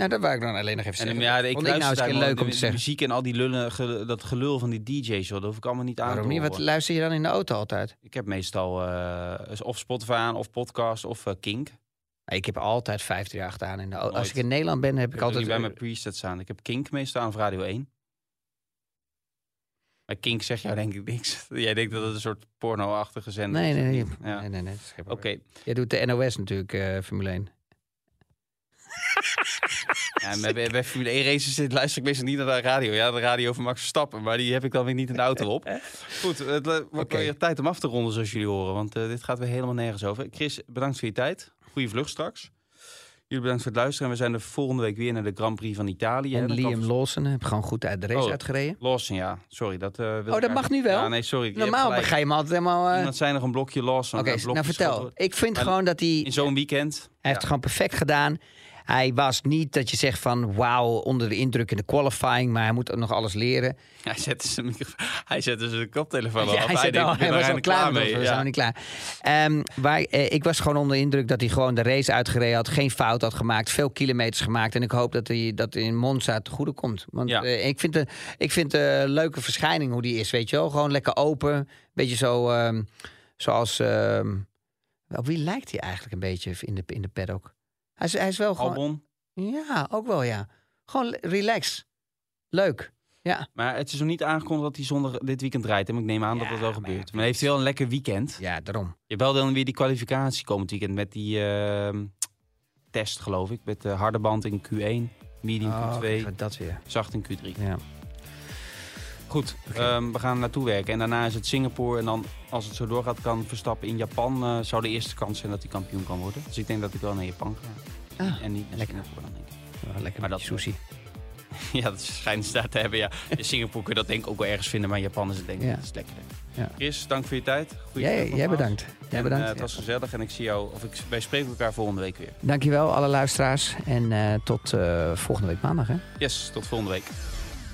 Nou, dat wou ik dan alleen nog even En zeggen. ja, ik Vond ik nou eens luister een keer daar leuk om de te zeggen. muziek en al die lullen, ge- dat gelul van die DJ's, joh, dat hoef ik allemaal niet aan Waarom te niet? Wat horen. luister je dan in de auto altijd? Ik heb meestal eh, of Spotify aan, of podcast, of eh, Kink. Ik Ik heb altijd 538 aan in de auto. Als Nooit. ik in Nederland ben, heb ik, heb altijd... altijd bij mijn presets aan. Ik heb Kink meestal aan of Radio 1. Maar Kink zegt jou denk ik niks. <laughs> Jij denkt dat het een soort porno-achtige zender Nee, is. nee, nee. Ja. nee, nee, nee, dat is geen Oké, probleem. Jij doet de NOS natuurlijk, eh, Formule 1. <laughs> ja, en bij, bij Formule 1 races zit- luister ik meestal niet naar de radio. Ja, de radio van Max Verstappen, maar die heb ik dan weer niet in de auto op. <laughs> Goed, het eh, wordt weer tijd om af te ronden zoals jullie horen, want eh, dit gaat weer helemaal nergens over. Chris, bedankt voor je tijd. Goeie vlucht straks. Jullie bedankt voor het luisteren. En we zijn er volgende week weer naar de Grand Prix van Italië. En Dat Liam kan- Lawson heb gewoon goed uit de race Oh. uitgereden. Lawson, ja. Sorry, dat eh, Oh, dat mag eigenlijk- nu wel? Ja, nee, sorry. je Normaal ga je hem altijd helemaal... eh, Iemand zei nog een blokje Lawson. Oké, een blokje nou vertel. Ik vind gewoon dat hij... In zo'n weekend. Hij heeft het gewoon perfect gedaan. Hij was niet dat je zegt van wauw, onder de indruk in de qualifying, maar hij moet ook nog alles leren. Hij zette zijn, hij zette zijn koptelefoon Ja, hij, al, ben hij er was al klaar mee. we Ja. zijn niet klaar. Ehm, waar, eh, ik was gewoon onder de indruk dat hij gewoon de race uitgereden had, geen fout had gemaakt, veel kilometers gemaakt. En ik hoop dat hij dat in Monza te goede komt. Want Ja. eh, ik vind, de, ik vind de leuke verschijning hoe die is, weet je wel. Gewoon lekker open, beetje zo ehm, zoals... ehm, op wie lijkt hij eigenlijk een beetje in de, in de paddock? Hij is, hij is wel gewoon... Albon. Ja, ook wel ja. Gewoon relax. Leuk. Ja. Maar het is nog niet aangekondigd dat hij zondag dit weekend rijdt. En ik neem aan dat Ja, dat wel maar gebeurt. ja, Maar heeft hij wel een lekker weekend. Ja, daarom. Je hebt wel dan weer die kwalificatie komend weekend met die ehm, test, geloof ik. Met de harde band in Q1, medium Oh, Q2, dat weer. zacht in Q3. Ja. Goed, ehm, we gaan naartoe werken. En daarna is het Singapore. En dan, als het zo doorgaat, kan Verstappen in Japan... eh, zou de eerste kans zijn dat hij kampioen kan worden. Dus ik denk dat ik wel naar Japan ga. Ah, en niet naar lekker. Singapore dan, denk ik. Lekker Maar dat- sushi. <laughs> Ja, dat schijnt ze daar te hebben, ja. In Singapore kun je dat denk ik ook wel ergens vinden. Maar in Japan is het denk ik Ja. iets lekkerder. Ja. Chris, dank voor je tijd. Goeie Jij, jij bedankt. Jij En, bedankt. eh, het was gezellig en ik zie jou, of ik, wij spreken elkaar volgende week weer. Dankjewel alle luisteraars. En eh, tot volgende week maandag. Hè? Yes, tot volgende week.